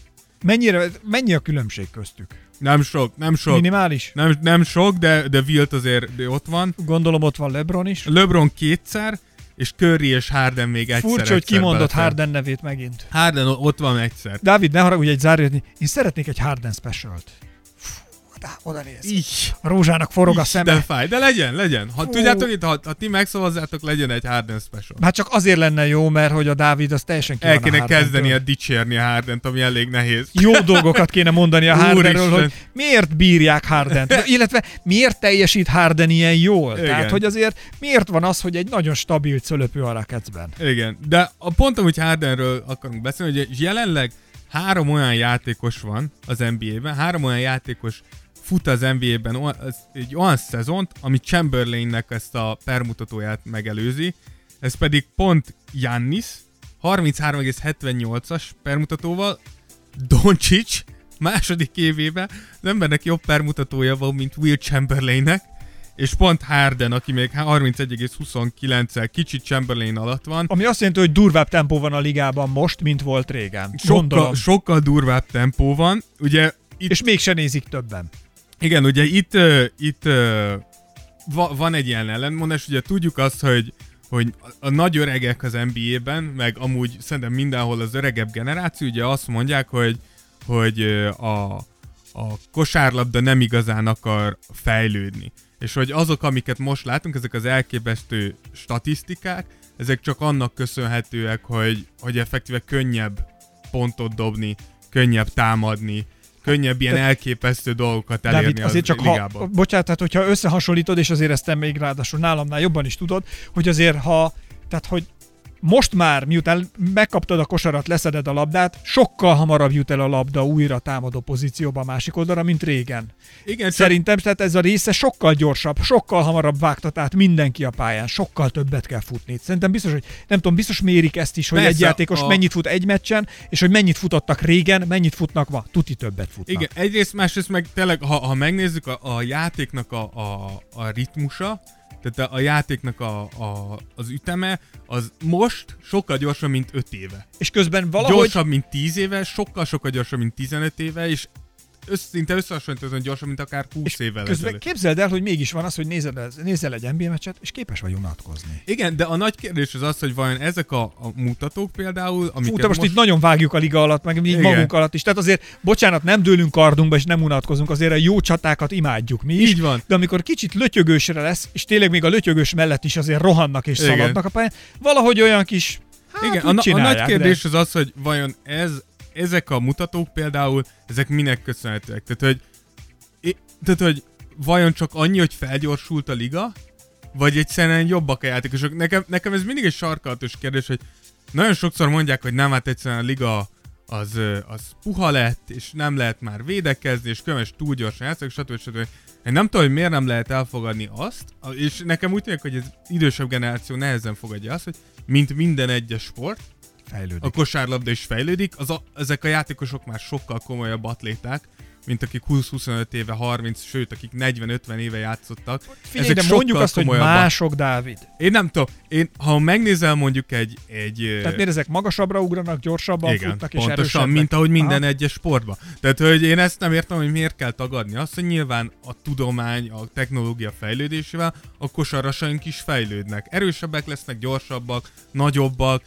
Mennyire, mennyi a különbség köztük? nem sok, nem sok, Minimális? nem, nem sok, de, de Wilt azért de ott van. Gondolom ott van LeBron is. LeBron kétszer, és Curry és Harden még egyszer. Furcsa, hogy kimondott belefér. Harden nevét megint. Harden ott van egyszer. Dávid, ne haragudj egy zárjátni. Én szeretnék egy Harden specialt. De oda néz. Így. A rózsának forog a De szeme. fáj, de legyen, legyen. Ha Fú. tudjátok itt, ha, ha ti megszavazzátok, legyen egy Harden special. Hát csak azért lenne jó, mert hogy a Dávid az teljesen ki El a kéne Hardentől. kezdeni a dicsérni a Hardent, ami elég nehéz. Jó dolgokat kéne mondani a <laughs> Hardenről, hogy miért bírják Hardent, illetve miért teljesít Harden ilyen jól. Igen. Tehát, hogy azért miért van az, hogy egy nagyon stabil cölöpő a Rakecben. Igen, de a pont amúgy Hardenről akarunk beszélni, hogy jelenleg három olyan játékos van az NBA-ben, három olyan játékos fut az NBA-ben egy olyan szezont, ami Chamberlainnek ezt a permutatóját megelőzi, ez pedig pont Jannis, 33,78-as permutatóval, Doncic második évében az embernek jobb permutatója van, mint Will Chamberlainnek, és pont Harden, aki még 31,29-el kicsit Chamberlain alatt van. Ami azt jelenti, hogy durvább tempó van a ligában most, mint volt régen. Sokkal, sokkal durvább tempó van. Ugye itt, és mégsem nézik többen. Igen, ugye itt, itt va, van egy ilyen ellenmondás, ugye tudjuk azt, hogy hogy a nagy öregek az NBA-ben, meg amúgy szerintem mindenhol az öregebb generáció, ugye azt mondják, hogy, hogy a, a kosárlabda nem igazán akar fejlődni. És hogy azok, amiket most látunk, ezek az elképesztő statisztikák, ezek csak annak köszönhetőek, hogy, hogy effektíve könnyebb pontot dobni, könnyebb támadni, könnyebb ilyen elképesztő dolgokat elérni David, azért az csak ligába. Ha, bocsánat, tehát hogyha összehasonlítod, és azért ezt te még ráadásul nálamnál jobban is tudod, hogy azért ha, tehát hogy most már, miután megkaptad a kosarat, leszeded a labdát, sokkal hamarabb jut el a labda újra támadó pozícióba a másik oldalra, mint régen. Igen, Szerintem tehát ez a része sokkal gyorsabb, sokkal hamarabb vágtat át mindenki a pályán, sokkal többet kell futni. Szerintem biztos, hogy nem tudom, biztos mérik ezt is, hogy Persze, egy játékos a... mennyit fut egy meccsen, és hogy mennyit futottak régen, mennyit futnak ma. Tuti többet futnak. Igen, egyrészt, másrészt meg tényleg, ha, ha megnézzük a, a játéknak a, a, a ritmusa, tehát a, a játéknak a, a, az üteme, az most sokkal gyorsabb, mint 5 éve. És közben valahogy... Gyorsabb, mint 10 éve, sokkal-sokkal gyorsabb, mint 15 éve, és össz, szinte összehasonlítottan gyorsan, mint akár 20 és évvel közben ezelőtt. képzeld el, hogy mégis van az, hogy nézel, nézel egy NBA meccset, és képes vagy unatkozni. Igen, de a nagy kérdés az az, hogy vajon ezek a, a mutatók például, amiket Fú, te most, most itt nagyon vágjuk a liga alatt, meg így magunk alatt is. Tehát azért, bocsánat, nem dőlünk kardunkba, és nem unatkozunk, azért a jó csatákat imádjuk mi is. Így van. De amikor kicsit lötyögősre lesz, és tényleg még a lötyögős mellett is azért rohannak és Igen. szaladnak a pályán, valahogy olyan kis Hát, Igen, a, a nagy kérdés de... az az, hogy vajon ez ezek a mutatók például, ezek minek köszönhetőek? Tehát, hogy, tehát, hogy vajon csak annyi, hogy felgyorsult a liga, vagy egyszerűen jobbak a játékosok? Nekem, nekem ez mindig egy sarkalatos kérdés, hogy nagyon sokszor mondják, hogy nem, hát egyszerűen a liga az, az puha lett, és nem lehet már védekezni, és köves túl gyorsan játszik, stb. stb. Én nem tudom, hogy miért nem lehet elfogadni azt, és nekem úgy tűnik, hogy az idősebb generáció nehezen fogadja azt, hogy mint minden egyes sport, fejlődik. A kosárlabda is fejlődik, az a, ezek a játékosok már sokkal komolyabb atléták, mint akik 20-25 éve, 30, sőt, akik 40-50 éve játszottak. Figyelj, ezek de mondjuk azt, hogy mások, Dávid. Én nem tudom, én, ha megnézel mondjuk egy... egy Tehát miért ezek magasabbra ugranak, gyorsabban igen, futnak és pontosan, erősebbek? mint ahogy minden Aha. egyes sportban. Tehát, hogy én ezt nem értem, hogy miért kell tagadni. Azt, hogy nyilván a tudomány, a technológia fejlődésével a kosarasaink is fejlődnek. Erősebbek lesznek, gyorsabbak, nagyobbak,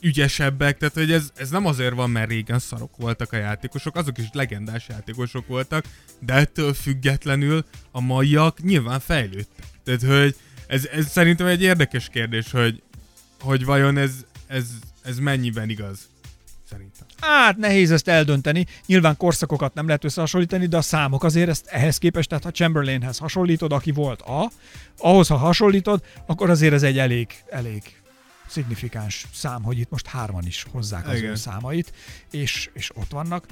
ügyesebbek, tehát hogy ez, ez nem azért van, mert régen szarok voltak a játékosok, azok is legendás játékosok voltak, de ettől függetlenül a maiak nyilván fejlődtek. Tehát, hogy ez, ez szerintem egy érdekes kérdés, hogy, hogy vajon ez, ez, ez mennyiben igaz. Szerintem. Hát nehéz ezt eldönteni. Nyilván korszakokat nem lehet összehasonlítani, de a számok azért ezt ehhez képest, tehát ha Chamberlainhez hasonlítod, aki volt A, ahhoz ha hasonlítod, akkor azért ez egy elég, elég szignifikáns szám, hogy itt most hárman is hozzák az Igen. ő számait, és, és ott vannak.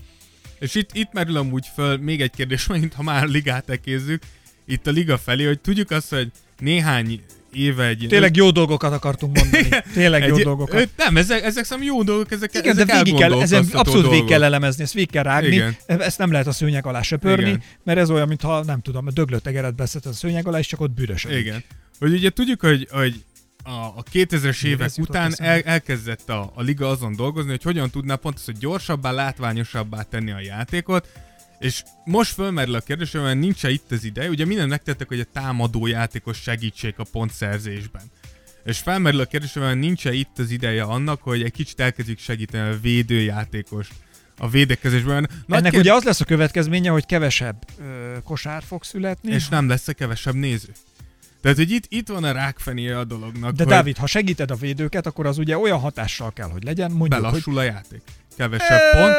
És itt, itt merül amúgy föl még egy kérdés, <laughs> megint ha már ligát ekézzük, itt a liga felé, hogy tudjuk azt, hogy néhány éve egy... Tényleg jó dolgokat akartunk mondani. Tényleg egy, jó dolgokat. Ö, nem, ezek, ezek szem jó dolgok, ezek, Igen, ezek de végig kell, ezen abszolút végig kell elemezni, ezt végig kell rágni. Igen. Ezt nem lehet a szőnyeg alá söpörni, Igen. mert ez olyan, mintha nem tudom, a döglött egeret beszed a szőnyeg alá, és csak ott bűrös. Igen. Hogy ugye tudjuk, hogy, hogy a, a 2000-es évek után el, elkezdett a, a liga azon dolgozni, hogy hogyan tudná pont az, hogy gyorsabbá, látványosabbá tenni a játékot, és most fölmerül a kérdés, hogy nincs -e itt az ideje, ugye minden megtettek, hogy a támadó játékos segítség a pontszerzésben. És felmerül a kérdés, hogy nincs -e itt az ideje annak, hogy egy kicsit elkezdjük segíteni a védőjátékos a védekezésben. Nagy Ennek kérd... ugye az lesz a következménye, hogy kevesebb ö, kosár fog születni. És nem lesz a kevesebb néző. Tehát, hogy itt, itt van a rákfenéje a dolognak. De hogy... Dávid, ha segíted a védőket, akkor az ugye olyan hatással kell, hogy legyen. Mondjuk, Belassul hogy... a játék. Kevesebb pont,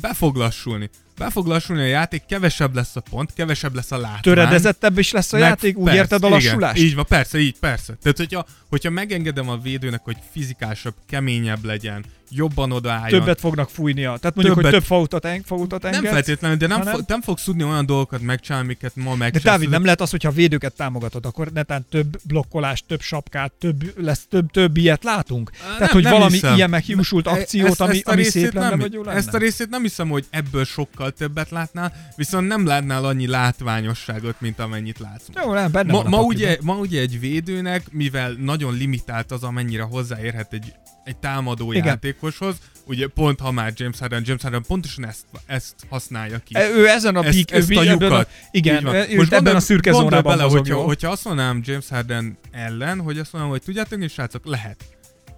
be fog lassulni. Be fog lassulni a játék, kevesebb lesz a pont, kevesebb lesz a látvány. Töredezettebb is lesz a Meg- játék, úgy persze, érted a lassulást? Igen, így van, persze, így, persze. Tehát, hogyha, hogyha megengedem a védőnek, hogy fizikásabb, keményebb legyen, jobban odaálljon. Többet fognak fújnia. Tehát mondjuk, hogy Többet- több fautat, en, fautat nem engedsz. feltétlenül, de nem, hanem- fo- nem fogsz tudni olyan dolgokat megcsinálni, amiket ma De megcsinálsz. Dávid, nem lehet az, hogyha a védőket támogatod, akkor netán több blokkolást, több sapkát, több, lesz több, több ilyet látunk? Tehát, nem- hogy nem valami hiszem. ilyen meghiúsult E- akciót, ami, a ami részét lenne, nem, lenne? Ezt a részét nem hiszem, hogy ebből sokkal többet látnál, viszont nem látnál annyi látványosságot, mint amennyit látsz. Jó, nem, benne Ma, ma, ugye, ma ugye egy védőnek, mivel nagyon limitált az, amennyire hozzáérhet egy, egy támadó Igen. játékoshoz, ugye pont ha már James Harden, James Harden pontosan ezt, ezt használja ki. E, Ő ezen a ezt, pík, ezt ő a lyukat. igen, Most ebben gondolj- a szürke zónában bele, mozog, hogyha, jó? hogyha azt mondanám James Harden ellen, hogy azt mondom, hogy tudjátok, és srácok, lehet.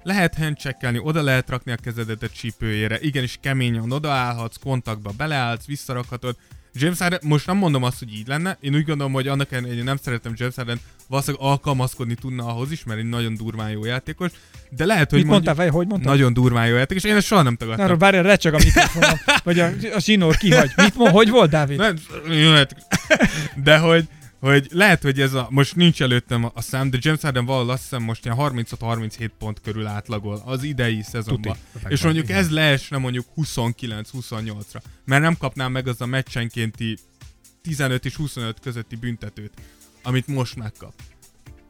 Lehet handcheckelni, oda lehet rakni a kezedet a csípőjére, igenis keményen odaállhatsz, kontaktba beleállsz, visszarakhatod. James Harden, most nem mondom azt, hogy így lenne, én úgy gondolom, hogy annak ellenére, nem szeretem James Harden, valószínűleg alkalmazkodni tudna ahhoz is, mert egy nagyon durván jó játékos, de lehet, hogy Mit mondtál, vagy hogy mondtad? nagyon durván jó játékos, én ezt soha nem tagadtam. Arra várj, recseg a mikrofonom, <laughs> vagy a, a zsinór kihagy. Mit mond, hogy volt, Dávid? Nem, jó. <laughs> De hogy, hogy lehet, hogy ez a, most nincs előttem a, szám, de James Harden valahol azt hiszem most ilyen 36-37 pont körül átlagol az idei szezonban. Tuti. És mondjuk Igen. ez leesne mondjuk 29-28-ra, mert nem kapnám meg az a meccsenkénti 15 és 25 közötti büntetőt, amit most megkap.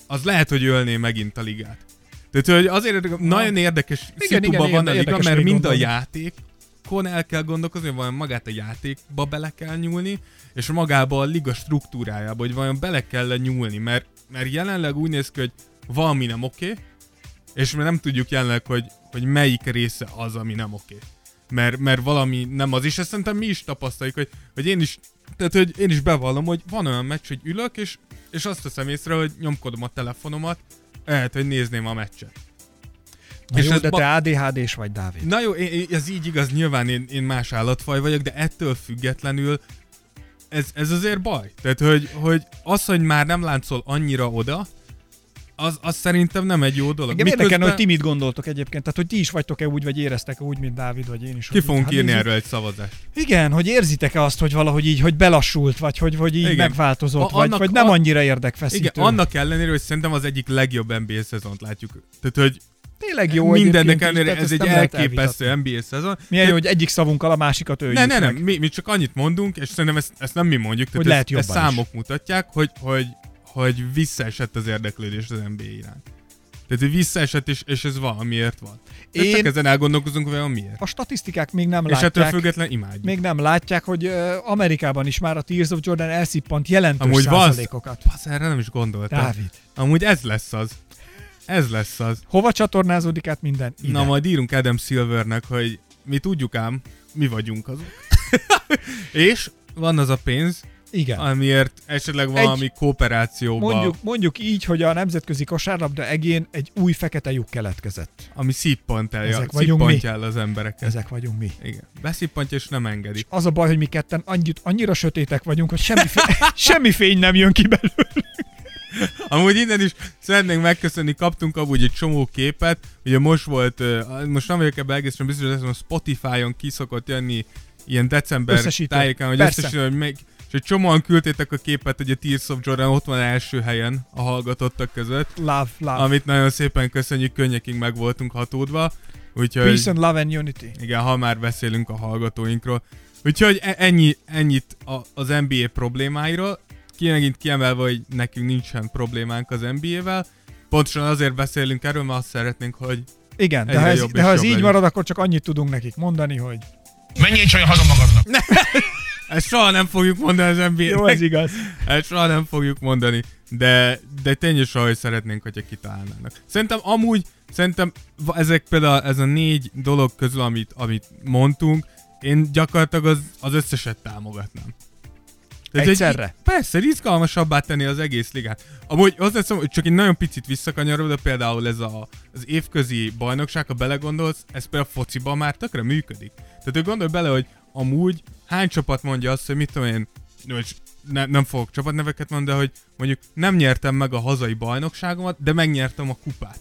Az lehet, hogy ölné megint a ligát. Tehát, hogy azért nagyon érdekes Igen, szituban igen, van a liga, mert mind a gondolni. Játékon el kell gondolkozni, hogy vajon magát a játékba bele kell nyúlni, és magába a liga struktúrájába, hogy vajon bele kell nyúlni, mert, mert jelenleg úgy néz ki, hogy valami nem oké, és mi nem tudjuk jelenleg, hogy, hogy melyik része az, ami nem oké. Mert, mert valami nem az, és ezt szerintem mi is tapasztaljuk, hogy, hogy én is, tehát hogy én is bevallom, hogy van olyan meccs, hogy ülök, és, és azt teszem észre, hogy nyomkodom a telefonomat, lehet, hogy nézném a meccset. Na és jó, ez de ba- te ADHD-s vagy, Dávid. Na jó, én, ez így igaz, nyilván én, én más állatfaj vagyok, de ettől függetlenül ez, ez azért baj. Tehát, hogy, hogy az, hogy már nem láncol annyira oda, az, az szerintem nem egy jó dolog. Engem érdekelne, hogy ti mit gondoltok egyébként. Tehát, hogy ti is vagytok-e úgy, vagy éreztek-e úgy, mint Dávid, vagy én is. Ki fogunk hát írni nézzük. erről egy szavazást. Igen, hogy érzitek-e azt, hogy valahogy így, hogy belassult, vagy hogy, hogy így Igen. Megváltozott, A- vagy, annak vagy nem annyira érdekfeszítő. Igen, annak ellenére, hogy szerintem az egyik legjobb NBA szezont látjuk. Tehát, hogy Tényleg jó mindennek ellenére tehát ez egy elképesztő. NBA szezon. Milyen Tehát- jó, hogy egyik szavunkkal a másikat öljük Ne, ne, nem, mi, mi csak annyit mondunk, és szerintem ezt, ezt nem mi mondjuk, tehát Hogy lehet ezt, ezt jobban is. számok mutatják, hogy, hogy, hogy visszaesett az érdeklődés az NBA iránt. Tehát, hogy visszaesett, és, és ez valamiért van. Én... Én- Csak ezen elgondolkozunk, hogy miért. A statisztikák még nem És ettől látják, független imádjuk. még nem látják, hogy uh, Amerikában is már a Tears of Jordan elszippant jelentős Amúgy százalékokat. Basz, erre nem is gondoltam. Dávid. Amúgy ez lesz az. Ez lesz az. Hova csatornázódik át minden? Ide. Na, majd írunk Adam Silvernek, hogy mi tudjuk ám, mi vagyunk azok. <laughs> és van az a pénz, Igen. amiért esetleg valami kooperációba, Mondjuk, mondjuk így, hogy a nemzetközi kosárlabda egén egy új fekete lyuk keletkezett. ami szippant el, Ezek vagyunk szippantja el az embereket. Ezek vagyunk mi. Igen. Beszippantja és nem engedi. És az a baj, hogy mi ketten annyit, annyira sötétek vagyunk, hogy semmi, fény, <laughs> semmi fény nem jön ki belőle. Amúgy innen is szeretnénk megköszönni, kaptunk amúgy egy csomó képet, ugye most volt, most nem vagyok ebben egészen biztos, ez a Spotify-on ki szokott jönni ilyen december Összesítő. tájékán, hogy Persze. összesítő, hogy még, és egy csomóan küldtétek a képet, hogy a Tears of Jordan ott van első helyen a hallgatottak között, Love, love. amit nagyon szépen köszönjük, könnyekig meg voltunk hatódva, úgyhogy... Peace and love and unity. Igen, ha már beszélünk a hallgatóinkról. Úgyhogy e- ennyi, ennyit a, az NBA problémáiról. Ki megint kiemelve, hogy nekünk nincsen problémánk az NBA-vel. Pontosan azért beszélünk erről, mert azt szeretnénk, hogy Igen, de ha ez, jobb de ha ez jobb így legyünk. marad, akkor csak annyit tudunk nekik mondani, hogy Menjél csak haza magadnak. ezt soha nem fogjuk mondani az NBA-nek. jó, ez igaz. Ezt soha nem fogjuk mondani. De, de tényleg hogy szeretnénk, hogyha kitalálnának. Szerintem amúgy, szerintem ezek például ez a négy dolog közül, amit, amit mondtunk, én gyakorlatilag az, az összeset támogatnám. Tehát, hogy Egyszerre? í- Persze, izgalmasabbá tenni az egész ligát. Amúgy azt hiszem, hogy csak egy nagyon picit visszakanyarod, de például ez a, az évközi bajnokság, ha belegondolsz, ez például a fociban már tökre működik. Tehát hogy gondolj bele, hogy amúgy hány csapat mondja azt, hogy mit tudom én, most ne, nem fogok csapatneveket mondani, de hogy mondjuk nem nyertem meg a hazai bajnokságomat, de megnyertem a kupát.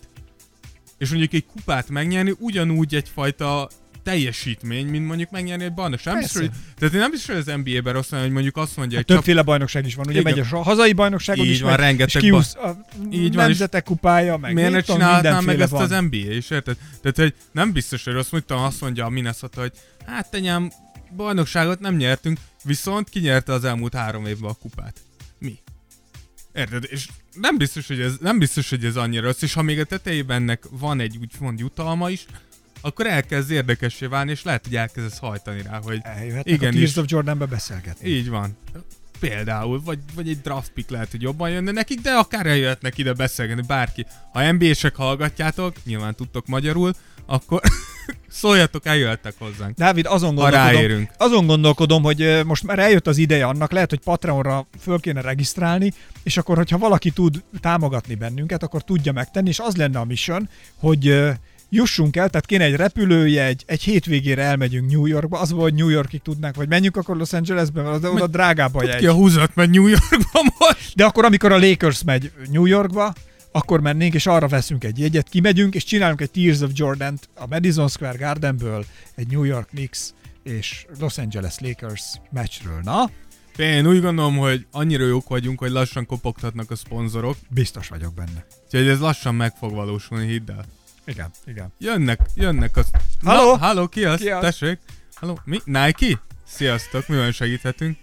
És mondjuk egy kupát megnyerni ugyanúgy egyfajta teljesítmény, mint mondjuk megnyerni egy bajnokság. Nem biztos, hogy, tehát én nem biztos, hogy az NBA-ben rossz, hogy mondjuk azt mondja egy Többféle bajnokság is van, ugye Igen. megy a hazai bajnokságon Így is, van, meg, rengeteg és kiúsz a Így van, nemzetek kupája, meg Miért ne csinálhatnám meg ezt van. az NBA is, érted? Tehát, hogy nem biztos, hogy rossz, mit tudom, azt mondja a Minnesota, hogy hát tenyám, bajnokságot nem nyertünk, viszont kinyerte az elmúlt három évben a kupát. Mi? Érted? És nem biztos, hogy ez, nem biztos, hogy ez annyira rossz, és ha még a tetejében ennek van egy úgymond jutalma is, akkor elkezd érdekessé válni, és lehet, hogy elkezdesz hajtani rá, hogy Eljöhetnek Igen, a Tears of Jordanbe beszélgetni. így van. Például, vagy, vagy egy draft pick lehet, hogy jobban jönne nekik, de akár eljöhetnek ide beszélgetni, bárki. Ha NBA-sek hallgatjátok, nyilván tudtok magyarul, akkor <laughs> szóljatok, eljöhettek hozzánk. Dávid, azon gondolkodom, azon gondolkodom, hogy most már eljött az ideje annak, lehet, hogy Patreonra föl kéne regisztrálni, és akkor, hogyha valaki tud támogatni bennünket, akkor tudja megtenni, és az lenne a mission, hogy jussunk el, tehát kéne egy repülőjegy, egy hétvégére elmegyünk New Yorkba, az volt, hogy New Yorkig tudnánk, vagy menjünk akkor Los Angelesbe, mert az oda drágább a Ki jegy. a húzat megy New Yorkba most? De akkor, amikor a Lakers megy New Yorkba, akkor mennénk, és arra veszünk egy jegyet, kimegyünk, és csinálunk egy Tears of Jordan-t a Madison Square Gardenből, egy New York Knicks és Los Angeles Lakers meccsről. Na, Én úgy gondolom, hogy annyira jók vagyunk, hogy lassan kopogtatnak a szponzorok, biztos vagyok benne. úgyhogy ez lassan meg fog valósulni, hidd el. Igen, igen. Jönnek, jönnek az... Halló? Na, halló, ki az? Ki az? Tessék? Halló, mi? Nike? Sziasztok, mivel segíthetünk?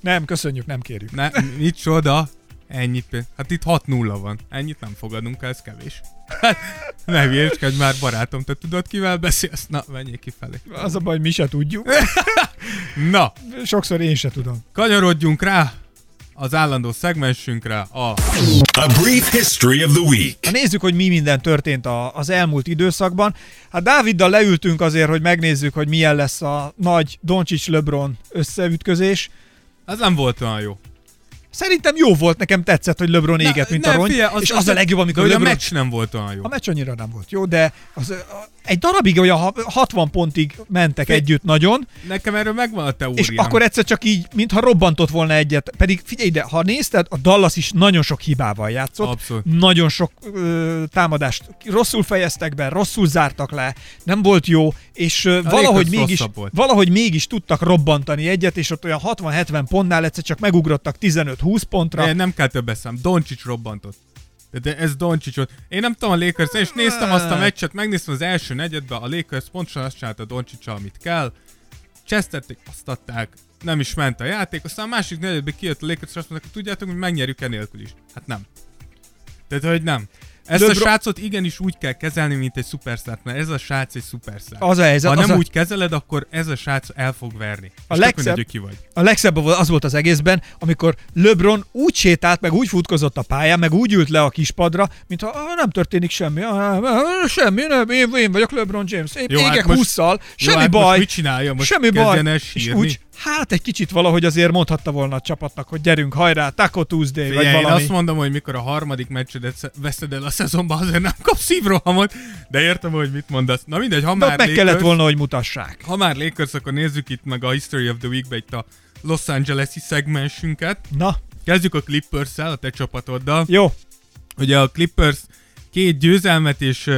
Nem, köszönjük, nem kérjük. Ne, mit csoda? Ennyit pénz. Hát itt 6-0 van. Ennyit nem fogadunk el, ez kevés. Hát, <laughs> ne hülyéskedj már, barátom, te tudod, kivel beszélsz? Na, menjél kifelé. Az a baj, mi se tudjuk. <laughs> Na, Sokszor én se tudom. kanyarodjunk rá az állandó szegmensünkre, a A brief history of the week. Ha nézzük, hogy mi minden történt a, az elmúlt időszakban. Hát Dáviddal leültünk azért, hogy megnézzük, hogy milyen lesz a nagy Doncsics-Lebron összeütközés. Az nem volt olyan jó. Szerintem jó volt, nekem tetszett, hogy LeBron éget, mint a rony, figyelj, és az, a legjobb, amikor hogy a LeBron... meccs nem volt olyan jó. A meccs annyira nem volt jó, de az, a, egy darabig olyan ha- 60 pontig mentek Figyelj, együtt nagyon, Nekem erről megvan a teóriám. és akkor egyszer csak így, mintha robbantott volna egyet. Pedig figyelj ide, ha nézted, a Dallas is nagyon sok hibával játszott. Abszolút. Nagyon sok ö, támadást rosszul fejeztek be, rosszul zártak le, nem volt jó, és ö, valahogy mégis, valahogy mégis tudtak robbantani egyet, és ott olyan 60-70 pontnál egyszer csak megugrottak 15-20 pontra. De nem kell több eszem. Doncsics robbantott. De, de ez Doncsicsot. Én nem tudom a Lakers, és néztem azt a meccset, megnéztem az első negyedben, a Lakers pontosan azt csinálta Doncsicsal, amit kell. Csesztették, azt adták, nem is ment a játék, aztán a másik negyedben kijött a Lakers, és azt mondták, hogy tudjátok, hogy megnyerjük enélkül is. Hát nem. Tehát, hogy nem. Ezt a LeBron- srácot igenis úgy kell kezelni, mint egy szuperszárt, mert ez a srác egy szuperszár. Az a helyzet, ha az nem a- úgy kezeled, akkor ez a srác el fog verni. A legszebb- mindegy, ki vagy. A legszebb az volt az egészben, amikor LeBron úgy sétált, meg úgy futkozott a pályán, meg úgy ült le a kispadra, mintha "Ah, nem történik semmi, ah, semmi, nem, én, én vagyok LeBron James, én Jó, égek hát most- hússzal, Jó, semmi hát baj, Most mit csinálja? Most semmi baj. És úgy, hát egy kicsit valahogy azért mondhatta volna a csapatnak, hogy gyerünk, hajrá, Taco Tuesday, Figyelj, vagy én valami. azt mondom, hogy mikor a harmadik meccsedet sze- veszed el a szezonban, azért nem kapsz szívrohamot, de értem, hogy mit mondasz. Na mindegy, ha már ott meg Lakers, kellett volna, hogy mutassák. ha már Lakers, akkor nézzük itt meg a History of the Week-be itt a Los Angeles-i szegmensünket. Na, Kezdjük a Clippers-szel, a te csapatoddal. jó, Ugye a Clippers két győzelmet és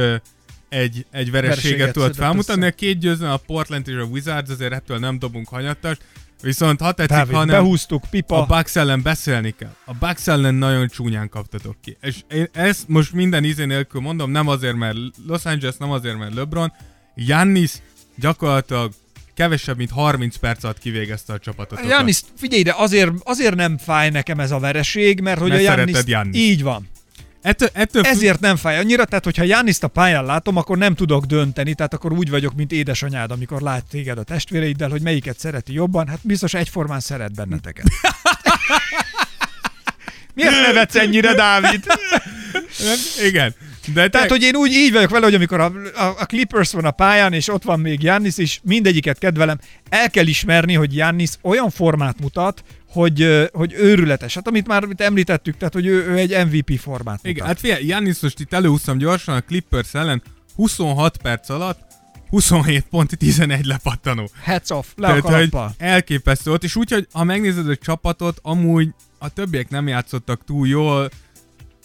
egy, egy vereséget Vereséget tudott felmutatni. A két győzelem a Portland és a Wizards, azért ettől nem dobunk hanyattast. Viszont ha tetszik, Dávid, ha nem, behúztuk, pipa. a Bucks ellen beszélni kell. A Bucks ellen nagyon csúnyán kaptatok ki. És én ezt most minden izé nélkül mondom, nem azért, mert Los Angeles, nem azért, mert LeBron. Giannis gyakorlatilag kevesebb, mint 30 perc alatt kivégezte a csapatot. Janis, figyelj ide, azért, azért nem fáj nekem ez a vereség, mert hogy Mert a Giannist. így van. Ettől, ettől Ezért nem fáj annyira, tehát hogyha Jániszt a pályán látom, akkor nem tudok dönteni, tehát akkor úgy vagyok, mint édesanyád, amikor lát téged a testvéreiddel, hogy melyiket szereti jobban, hát biztos egyformán szeret benneteket. <laughs> Miért nevetsz ennyire, Dávid? Igen. De Tehát, hogy én úgy így vagyok vele, hogy amikor a, a, a Clippers van a pályán, és ott van még Jannis is, mindegyiket kedvelem, el kell ismerni, hogy Jannis olyan formát mutat, hogy, hogy őrületes. Hát amit már amit említettük, tehát hogy ő, ő egy MVP formát mutat. Igen, hát figyelj, Giannis most itt előhúztam gyorsan a Clippers ellen, 26 perc alatt 27 pont, 11 lepattanó. Heads off, le a Tehát, hogy kalappal. elképesztő volt, és úgy, hogy ha megnézed a csapatot, amúgy a többiek nem játszottak túl jól,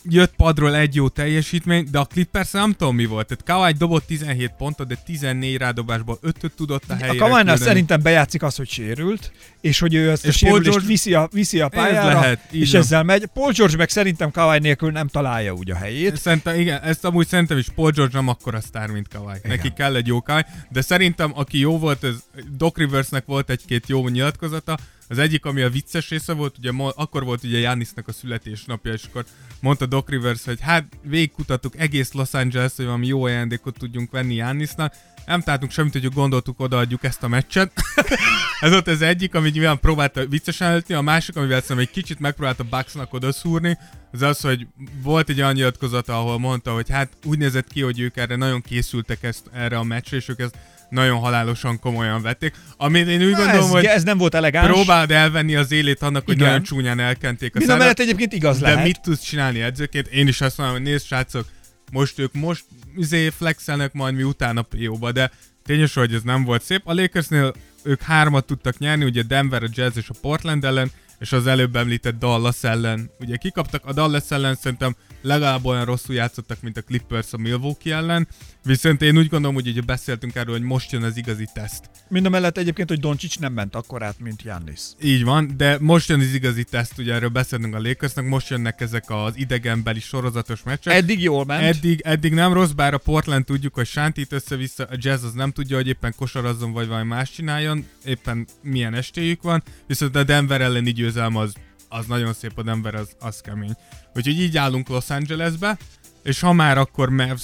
jött padról egy jó teljesítmény, de a Clippers nem tudom mi volt. Tehát Kawhi dobott 17 pontot, de 14 rádobásból 5 tudott a A helyére Kawhi-nál küldeni. szerintem bejátszik az, hogy sérült, és hogy ő ezt a És Paul sérülést George- viszi a, viszi a pályára, lehet, így és van. ezzel megy. Paul George meg szerintem Kawhi nélkül nem találja úgy a helyét. Szerintem, igen, ezt amúgy szerintem is Paul George nem akkora sztár, mint. Igen. Neki kell egy jó Kawhi, de szerintem aki jó volt, ez Doc Riversnek volt egy-két jó nyilatkozata. Az egyik, ami a vicces része volt, ugye akkor volt ugye Jánisznak a születésnapja, és akkor mondta Doc Rivers, hogy hát végigkutattuk egész Los Angeles, hogy valami jó ajándékot tudjunk venni Jánisznak. Nem találtunk semmit, hogy gondoltuk, odaadjuk ezt a meccset. <laughs> ez volt az egyik, amit nyilván próbálta viccesen előtni, a másik, amivel szerintem egy kicsit megpróbálta Bucksnak odaszúrni, az az, hogy volt egy olyan nyilatkozata, ahol mondta, hogy hát úgy nézett ki, hogy ők erre nagyon készültek ezt, erre a meccsre, és ők ezt nagyon halálosan komolyan vették. Amit én úgy Na, gondolom, ez, hogy ez nem volt elegáns. próbáld elvenni az élét annak, hogy Igen. nagyon csúnyán elkenték a szádat. mellett egyébként igaz De lehet. mit tudsz csinálni edzőként? Én is azt mondom, hogy nézd srácok, most ők most izé flexelnek majd mi utána PO-ba, de tényes, hogy ez nem volt szép. A Lakersnél ők hármat tudtak nyerni, ugye Denver, a Jazz és a Portland ellen, és az előbb említett Dallas ellen. Ugye kikaptak a Dallas ellen, szerintem legalább olyan rosszul játszottak, mint a Clippers a Milwaukee ellen, viszont én úgy gondolom, hogy ugye beszéltünk erről, hogy most jön az igazi teszt. Mind a mellett egyébként, hogy Doncsics nem ment akkor át, mint Jannis. Így van, de most jön az igazi teszt, ugye erről beszélünk a Lakersnek, most jönnek ezek az idegenbeli sorozatos meccsek. Eddig jól ment. Eddig, eddig nem rossz, bár a Portland tudjuk, hogy sántít össze-vissza, a Jazz az nem tudja, hogy éppen kosarazzon, vagy valami más csináljon, éppen milyen estéjük van, viszont a Denver elleni győzelem az, az nagyon szép, a Denver az, az kemény. Úgyhogy így állunk Los Angelesbe, és ha már akkor Mavs,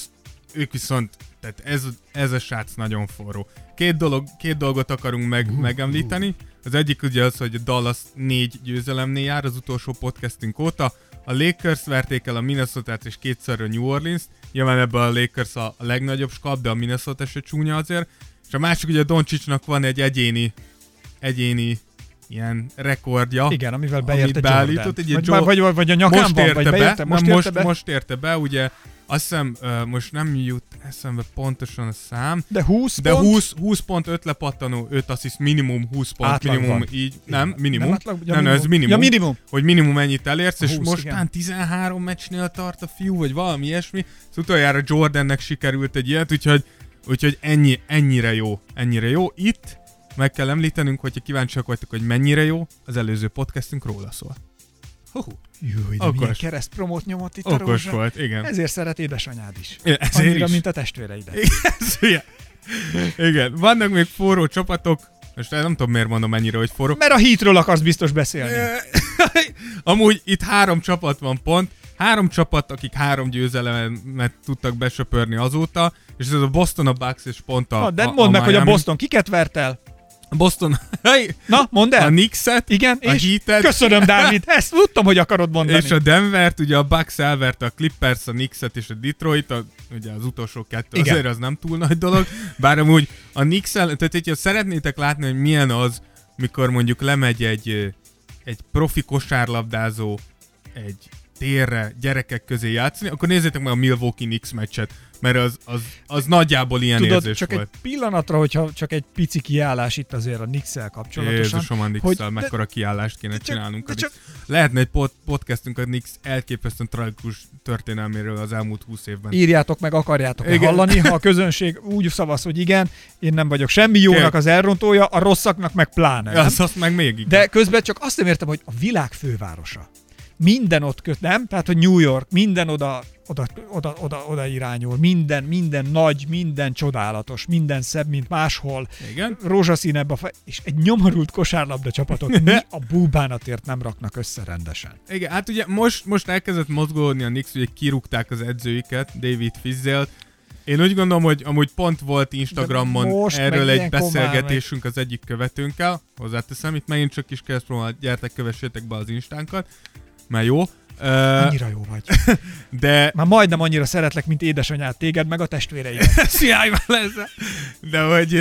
ők viszont, tehát ez, ez a srác nagyon forró. Két, dolog, két dolgot akarunk meg, uh, megemlíteni. Az egyik ugye az, hogy a Dallas négy győzelemnél jár az utolsó podcastünk óta. A Lakers verték el a minnesota és kétszer a New Orleans-t. Nyilván ebben a Lakers a legnagyobb skap, de a Minnesota se csúnya azért. És a másik ugye Doncsicsnak van egy egyéni, egyéni ilyen rekordja. Igen, amivel beérte beállított, egy vagy, Joe- vagy, vagy, vagy a nyakán most van, érte vagy be, beérte, most, most, érte most, be. most érte be, ugye azt hiszem, uh, most nem jut eszembe pontosan a szám, de 20 de pont, 20, 20 pont 5 lepattanó, 5 assziszt, minimum 20 pont, Átlag minimum így, nem, minimum, Nem átlag? Ja, nem, nem, ez minimum, Ja, minimum. hogy minimum ennyit elérsz, és 20, most igen. talán 13 meccsnél tart a fiú, vagy valami ilyesmi, az utoljára Jordannek sikerült egy ilyet, úgyhogy, úgyhogy ennyi, ennyire jó, ennyire jó. Itt meg kell említenünk, hogyha kíváncsiak vagytok, hogy mennyire jó, az előző podcastünk róla szól. Hú, Júj, de Okos. milyen keresztpromót nyomott itt a okos Rózsa. volt, igen. Ezért szeret édesanyád is. Igen, ezért Annyira, is. mint a testvéreidet. Hülye. Igen, vannak még forró csapatok, most nem tudom miért mondom ennyire, hogy forró. Mert a hitről akarsz biztos beszélni. <laughs> Amúgy itt három csapat van pont, három csapat, akik három győzelemet tudtak besöpörni azóta, és ez a Boston, a Bucks és pont a Na, de a, mondd meg, hogy a Miami. Boston kiket vert el? A Boston, hey, Na, mondd a el. Knicks-et, Igen, a és Heat-et, köszönöm, Dávid. Ezt tudtam, hogy akarod mondani. és a Denvert, ugye a Bucks elverte a Clippers, a Knicks-et és a Detroit, a, ugye az utolsó kettő, Igen. azért az nem túl nagy dolog, bár amúgy a knicks tehát hogyha szeretnétek látni, hogy milyen az, mikor mondjuk lemegy egy, egy profi kosárlabdázó egy térre gyerekek közé játszani, akkor nézzétek meg a Milwaukee Knicks meccset, mert az, az, az nagyjából ilyen Tudod, érzés csak volt. egy pillanatra, hogyha csak egy pici kiállás itt azért a Nix-el kapcsolatosan. Jézusom, a hogy- Knicks-szel de- mekkora kiállást kéne de csak- csinálnunk. de csak- Knicks. Lehetne egy pod- podcastünk a Knicks elképesztően tragikus történelméről az elmúlt 20 évben. írjátok meg, akarjátok Igen. hallani. Ha a közönség úgy szavaz, hogy igen, én nem vagyok semmi jónak Tényleg. az elrontója, a rosszaknak meg pláne. nem? Az, azt meg még inkább. De közben csak azt nem értem, hogy a világ fővárosa. Minden ott köt, nem? Tehát, hogy New York, minden oda, oda, oda, oda, oda irányul, minden, minden nagy, minden csodálatos, minden szebb, mint máshol. Igen. Rózsaszínebb a fej, és egy nyomorult kosárlabda csapatot mi <laughs> a búbánatért nem raknak össze rendesen. Igen, hát ugye most, most elkezdett mozgolódni a Knicks, ugye kirúgták az edzőiket, David Fizdale. Én úgy gondolom, hogy amúgy pont volt Instagramon erről meg egy beszélgetésünk az egyik követőnkkel. Hozzáteszem, itt megint csak is kell próbálni, gyertek, kövessétek be az instánkat, mert jó. Uh, Annyira jó vagy. <laughs> de Már majdnem annyira szeretlek, mint édesanyád téged, meg a testvéreidet. Sziáj már ezzel. De hogy,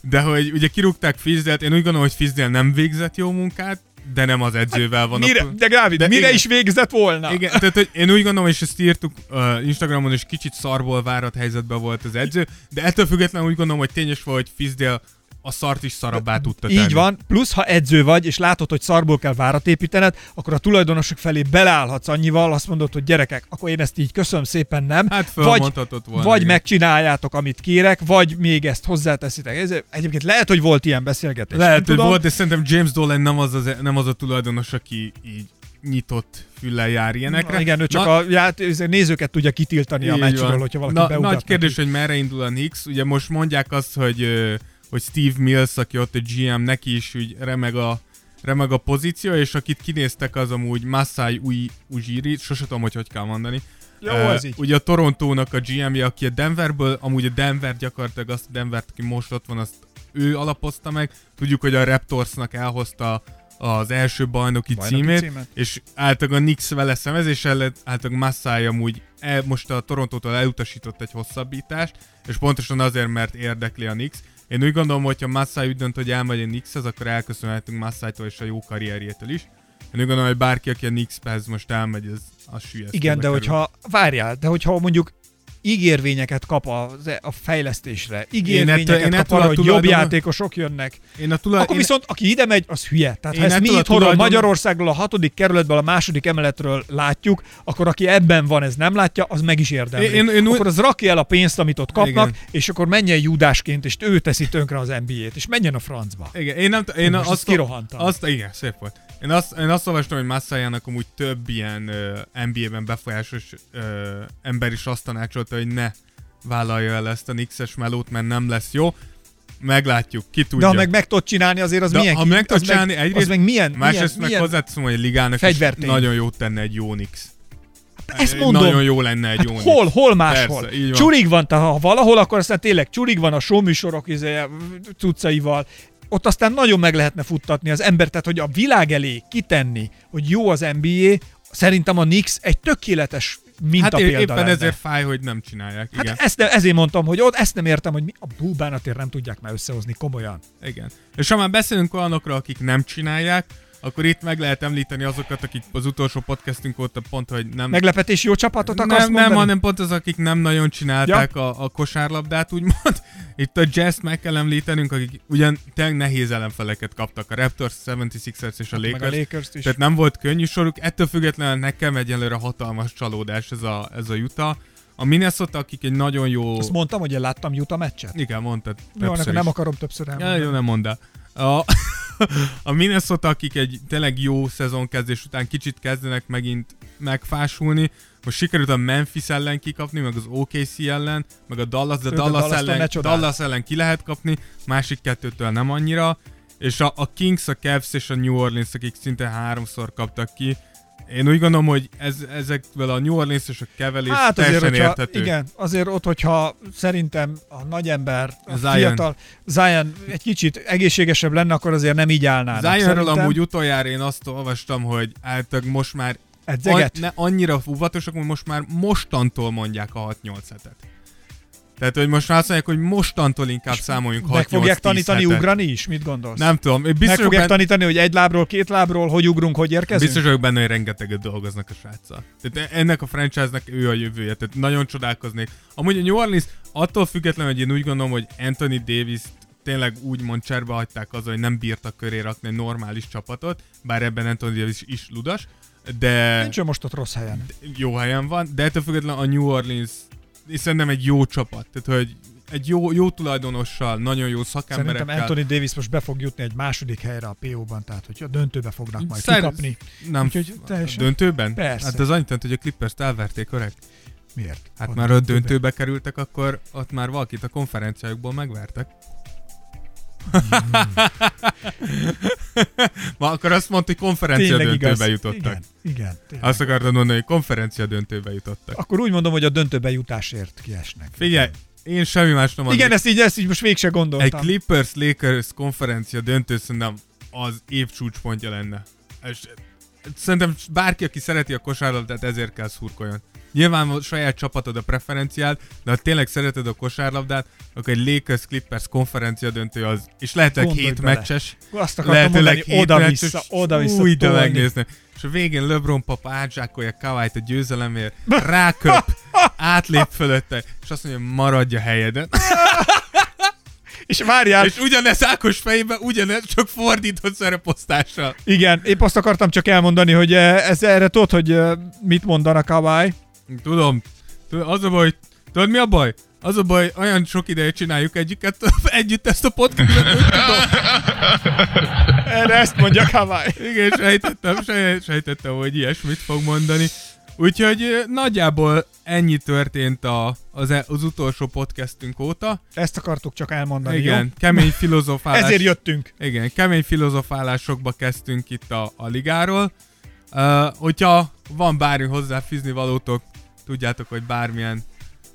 de hogy ugye kirúgták Fizdelt, én úgy gondolom, hogy Fizdel nem végzett jó munkát, de nem az edzővel van Mire, a... de Gávid, De mire igen. is végzett volna? Igen, tehát hogy én úgy gondolom, és ezt írtuk uh, Instagramon, és kicsit szarból várat helyzetben volt az edző, de ettől függetlenül úgy gondolom, hogy tényes volt, hogy Fizdel a szart is szarabbá tudta tenni. Így van, plusz ha edző vagy, és látod, hogy szarból kell várat építened, akkor a tulajdonosok felé beleállhatsz annyival, azt mondod, hogy gyerekek, akkor én ezt így köszönöm szépen nem. Hát vagy, volna, vagy igen. megcsináljátok, amit kérek, vagy még ezt hozzáteszitek. Ez, egyébként lehet, hogy volt ilyen beszélgetés. Lehet, hogy tudom. volt, de szerintem James Dolan nem az, az, nem az a tulajdonos, aki így nyitott füllel jár ilyenekre. Na, igen, ő csak Na, a ját, nézőket tudja kitiltani a meccsről, hogyha valaki Na, Nagy kérdés, hogy merre indul a Knicks. Ugye most mondják azt, hogy, hogy Steve Mills, aki ott a GM, neki is úgy remeg a, remeg a pozíció, és akit kinéztek az amúgy Masai Ui Ujiri, sose tudom, hogy hogy kell mondani. Jó, Ö, ez így. Ugye a Torontónak a GM-je, aki a Denverből, amúgy a Denver gyakorlatilag azt a Denvert, aki most ott van, azt ő alapozta meg. Tudjuk, hogy a Raptorsnak elhozta az első bajnoki, Bajnoki címét, címet. és általában a Knicks vele szemezés ellen, általában Massai amúgy el, most a Torontótól elutasított egy hosszabbítást, és pontosan azért, mert érdekli a Knicks. Én úgy gondolom, hogy ha Massai úgy dönt, hogy elmegy a Knickshez, akkor elköszönhetünk Massai-tól és a jó karrierjétől is. Én úgy ígérvényeket kap a, a fejlesztésre, ígérvényeket ettől- én kap arra, hogy jobb játékosok jönnek, Én a tulaj... akkor én... viszont aki ide megy, az hülye. Tehát Én ha ezt mi itthonról tulajdon- Magyarországról a hatodik kerületből, a második emeletről látjuk, akkor aki ebben van, ez nem látja, az meg is érdemli. Én- én úgy- akkor az rakja el a pénzt, amit ott kapnak, Igen. és akkor menjen judásként, és ő teszi tönkre az NBA-t, és menjen a francba. Igen, én nem én Most azt, ezt kirohantam. Azt, igen, szép volt. Én azt, én azt olvastam, hogy Massájának amúgy több ilyen uh, NBA-ben befolyásos uh, ember is azt tanácsolta, hogy ne vállalja el ezt a Nixes melót, mert nem lesz jó. Meglátjuk, ki tudja. De ha meg meg tudod csinálni, azért az De milyen ha meg tudod csinálni, meg, egyrészt- az meg milyen, Másrészt milyen, meg hozzáteszem, hogy a ligának is nagyon jót tenne egy jó Nix. ezt mondom. Nagyon jó lenne egy Hát jó Nix. hol, hol máshol? Persze, van. Csurig van, tehát ha valahol, akkor aztán tényleg csurig van a showműsorok izé, cuccaival. Ott aztán nagyon meg lehetne futtatni az ember, tehát hogy a világ elé kitenni, hogy jó az NBA, szerintem a Knicks egy tökéletes Hát mintapélda é- éppen lenne. ezért fáj, hogy nem csinálják. Hát Igen. ezt, ezért mondtam, hogy ott ezt nem értem, hogy mi a búbánatért nem tudják már összehozni komolyan. Igen. És ha már beszélünk olyanokra, akik nem csinálják, akkor itt meg lehet említeni azokat, akik az utolsó podcastünk óta pont, hogy nem... Meglepetés jó csapatot akarsz nem, mondani? nem, hanem pont az, akik nem nagyon csinálták ja. a, a kosárlabdát, úgymond. <laughs> Itt a Jazz meg kell említenünk, akik ugyan tényleg nehéz ellenfeleket kaptak, a Raptors, 76ers és a Lakers. Meg a lakers is. Tehát nem volt könnyű soruk, ettől függetlenül nekem egyelőre hatalmas csalódás ez a, ez a Utah. A Minnesota, akik egy nagyon jó... Azt mondtam, hogy én láttam Utah meccset. Igen, mondtad. Jó, nem akarom többször Ja, elmondani. jó, nem mondd el. A, <laughs> <laughs> a Minnesota, akik egy tényleg jó szezonkezdés után kicsit kezdenek megint megfásulni, most sikerült a Memphis ellen kikapni, meg az OKC ellen, meg a Dallas, de a Dallas, Dallas-tól ne ellen. Dallas ellen ki lehet kapni, másik kettőtől nem annyira, és a, a Kings, a Cavs és a New Orleans, akik szinte háromszor kaptak ki, én úgy gondolom, hogy ez, ezekből a New Orleans és a kevelés Hát azért, hogyha, igen, azért ott, hogyha szerintem a nagy ember, a Zion. fiatal, Zion egy kicsit egészségesebb lenne, akkor azért nem így állnának. Zionről amúgy utoljára én azt olvastam, hogy általában most már edzeget. An- ne, annyira óvatosak, hogy most már mostantól mondják a 6-8 hetet. Tehát, hogy most már azt mondják, hogy mostantól inkább számoljunk 6 Meg fogják 8 tanítani hetet. ugrani is? Mit gondolsz? Nem tudom, Meg biztos, vagyok fogják benne, tanítani, hogy egy lábról, két lábról, hogy ugrunk, hogy érkezünk? biztos vagyok benne, hogy rengeteget dolgoznak a sráccal. Tehát ennek a franchise-nek ő a jövője, tehát nagyon csodálkoznék. Amúgy a New Orleans attól függetlenül, hogy én úgy gondolom, hogy Anthony Davis tényleg úgymond cserbe hagyták az, hogy nem bírtak köré rakni egy normális csapatot, bár ebben Anthony Davis is ludas, de Nincs most ott rossz helyen. jó helyen van, de ettől függetlenül a New Orleans és szerintem egy jó csapat. Tehát, hogy egy jó, jó tulajdonossal, nagyon jó Szerintem szakemberekkel. Anthony Davis most be fog jutni egy második helyre a PO-ban, tehát hogy a döntőbe fognak majd Szer- kikapni. Nem, Úgyhogy a teljesen- döntőben? Persze. Hát az annyit hogy a Clippers-t elverték, korrekt? Miért? Hát már ott döntőbe kerültek, akkor ott már valakit a konferenciájukból megvertek. <laughs> Ma akkor azt mondta, hogy konferencia Tényleg döntőbe igaz. jutottak. Igen, igen. tényleg. Azt akartad mondani, hogy konferencia döntőbe jutottak. Akkor úgy mondom, hogy a döntőbe jutásért kiesnek. Figyelj, én semmi más nem Igen, ezt így, ezt így most végse Egy gondoltam. Clippers-Lakers konferencia döntő szerintem az év csúcspontja lenne. És szerintem bárki, aki szereti a kosárlabdát, ezért kell szurkoljon. Nyilván a saját csapatod a preferenciád, de ha tényleg szereted a kosárlabdát, akkor egy Lakers-Clippers konferencia döntő az, és lehetőleg Gondolj hét bele. meccses, Azt akartam mondani, oda-vissza, oda-vissza Új, de megnézni. És a végén LeBron papa átzsákolja Kawait a győzelemért, ráköp, <laughs> átlép fölötte, és azt mondja, maradj a helyeden. <laughs> És várjál, És ugyanez Ákos fejében, ugyanez, csak fordított szereposztással. igen, épp azt akartam csak elmondani, hogy eh, ez erre tudod, hogy eh, mit mondanak a báj. Tudom. Tudom, Az a baj, tudod mi a baj? Az a baj, olyan sok ideje csináljuk egyiket, <laughs> együtt ezt a podcastot, tudom. Erre ezt mondja Kavály. Igen, sejtettem, sej- sejtettem, hogy ilyesmit fog mondani. Úgyhogy nagyjából ennyi történt a, az, e- az utolsó podcastünk óta. Ezt akartuk csak elmondani, Igen, jó? kemény filozofálás. Ezért jöttünk. Igen, kemény filozofálásokba kezdtünk itt a, a ligáról. Uh, hogyha van bármi hozzáfűzni valótok, tudjátok, hogy bármilyen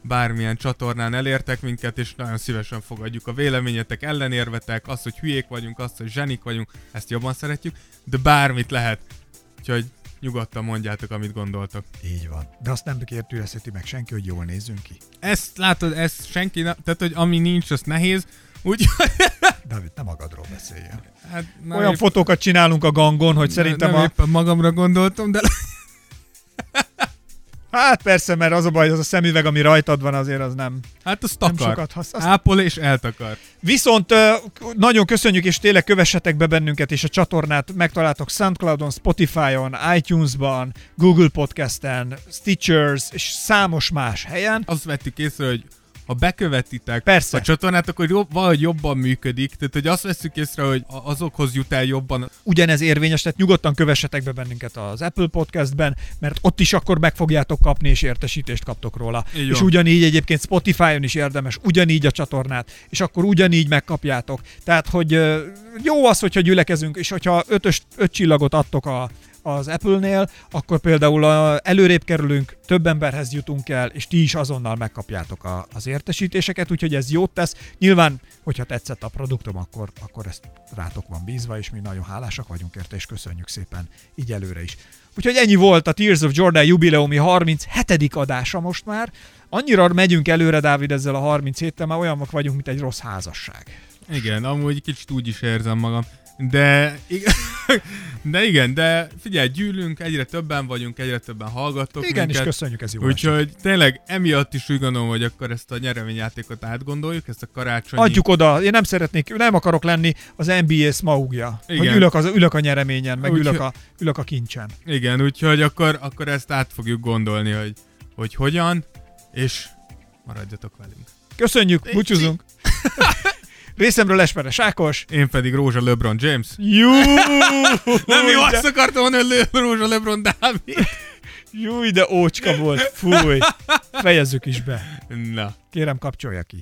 bármilyen csatornán elértek minket, és nagyon szívesen fogadjuk a véleményetek, ellenérvetek, azt, hogy hülyék vagyunk, azt, hogy zsenik vagyunk, ezt jobban szeretjük, de bármit lehet. Úgyhogy nyugodtan mondjátok, amit gondoltok. Így van. De azt nem kérdőjelezheti meg senki, hogy jól nézzünk ki. Ezt látod, ezt senki nem, tehát, hogy ami nincs, az nehéz, úgy, <laughs> David, nem magadról beszéljen. hát, na, Olyan épp- fotókat csinálunk a gangon, hogy szerintem nem a... éppen magamra gondoltam, de Hát persze, mert az a baj, az a szemüveg, ami rajtad van, azért az nem. hát az Nem takar. sokat hasz- azt- Ápol és eltakar. Viszont nagyon köszönjük, és tényleg kövessetek be bennünket, és a csatornát megtaláltok Soundcloudon, Spotify-on, iTunes-ban, Google Podcast-en, Stitchers, és számos más helyen. Azt vettük észre, hogy ha bekövetitek Persze. a csatornát, akkor jobb, valahogy jobban működik. Tehát, hogy azt veszük észre, hogy azokhoz jut el jobban. Ugyanez érvényes, tehát nyugodtan kövessetek be bennünket az Apple Podcastben, mert ott is akkor meg fogjátok kapni, és értesítést kaptok róla. Így és ugyanígy egyébként Spotify-on is érdemes, ugyanígy a csatornát, és akkor ugyanígy megkapjátok. Tehát, hogy jó az, hogyha gyülekezünk, és hogyha ötös, öt csillagot adtok a, az Apple-nél, akkor például a, előrébb kerülünk, több emberhez jutunk el, és ti is azonnal megkapjátok a, az értesítéseket, úgyhogy ez jót tesz. Nyilván, hogyha tetszett a produktom, akkor, akkor ezt rátok van bízva, és mi nagyon hálásak vagyunk érte, és köszönjük szépen így előre is. Úgyhogy ennyi volt a Tears of Jordan jubileumi 37. adása most már. Annyira megyünk előre, Dávid, ezzel a 37-tel, már olyanok vagyunk, mint egy rossz házasság. Igen, amúgy kicsit úgy is érzem magam. De, <laughs> de igen, de figyelj, gyűlünk, egyre többen vagyunk, egyre többen hallgattok Igen, és minket. köszönjük, ez jó. Úgyhogy tényleg emiatt is úgy gondolom, hogy akkor ezt a nyereményjátékot átgondoljuk, ezt a karácsonyi... Adjuk oda, én nem szeretnék, nem akarok lenni az NBA smaugja. Hogy Igen. ülök, az, ülök a nyereményen, meg Úgy- ülök a, ülök a kincsen. Igen, úgyhogy akkor, akkor ezt át fogjuk gondolni, hogy, hogy hogyan, és maradjatok velünk. Köszönjük, búcsúzunk. Részemről Esperes Ákos. Én pedig Rózsa LeBron James. Jú! <laughs> Nem jó, azt akartam mondani, hogy Rózsa LeBron Dávid. Júj, de ócska volt. Fúj. Fejezzük is be. Na. Kérem, kapcsolja ki.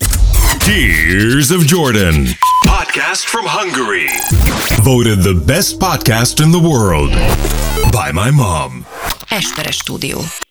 Tears of Jordan. Podcast from Hungary. Voted the best podcast in the world by my mom. Esperes stúdió.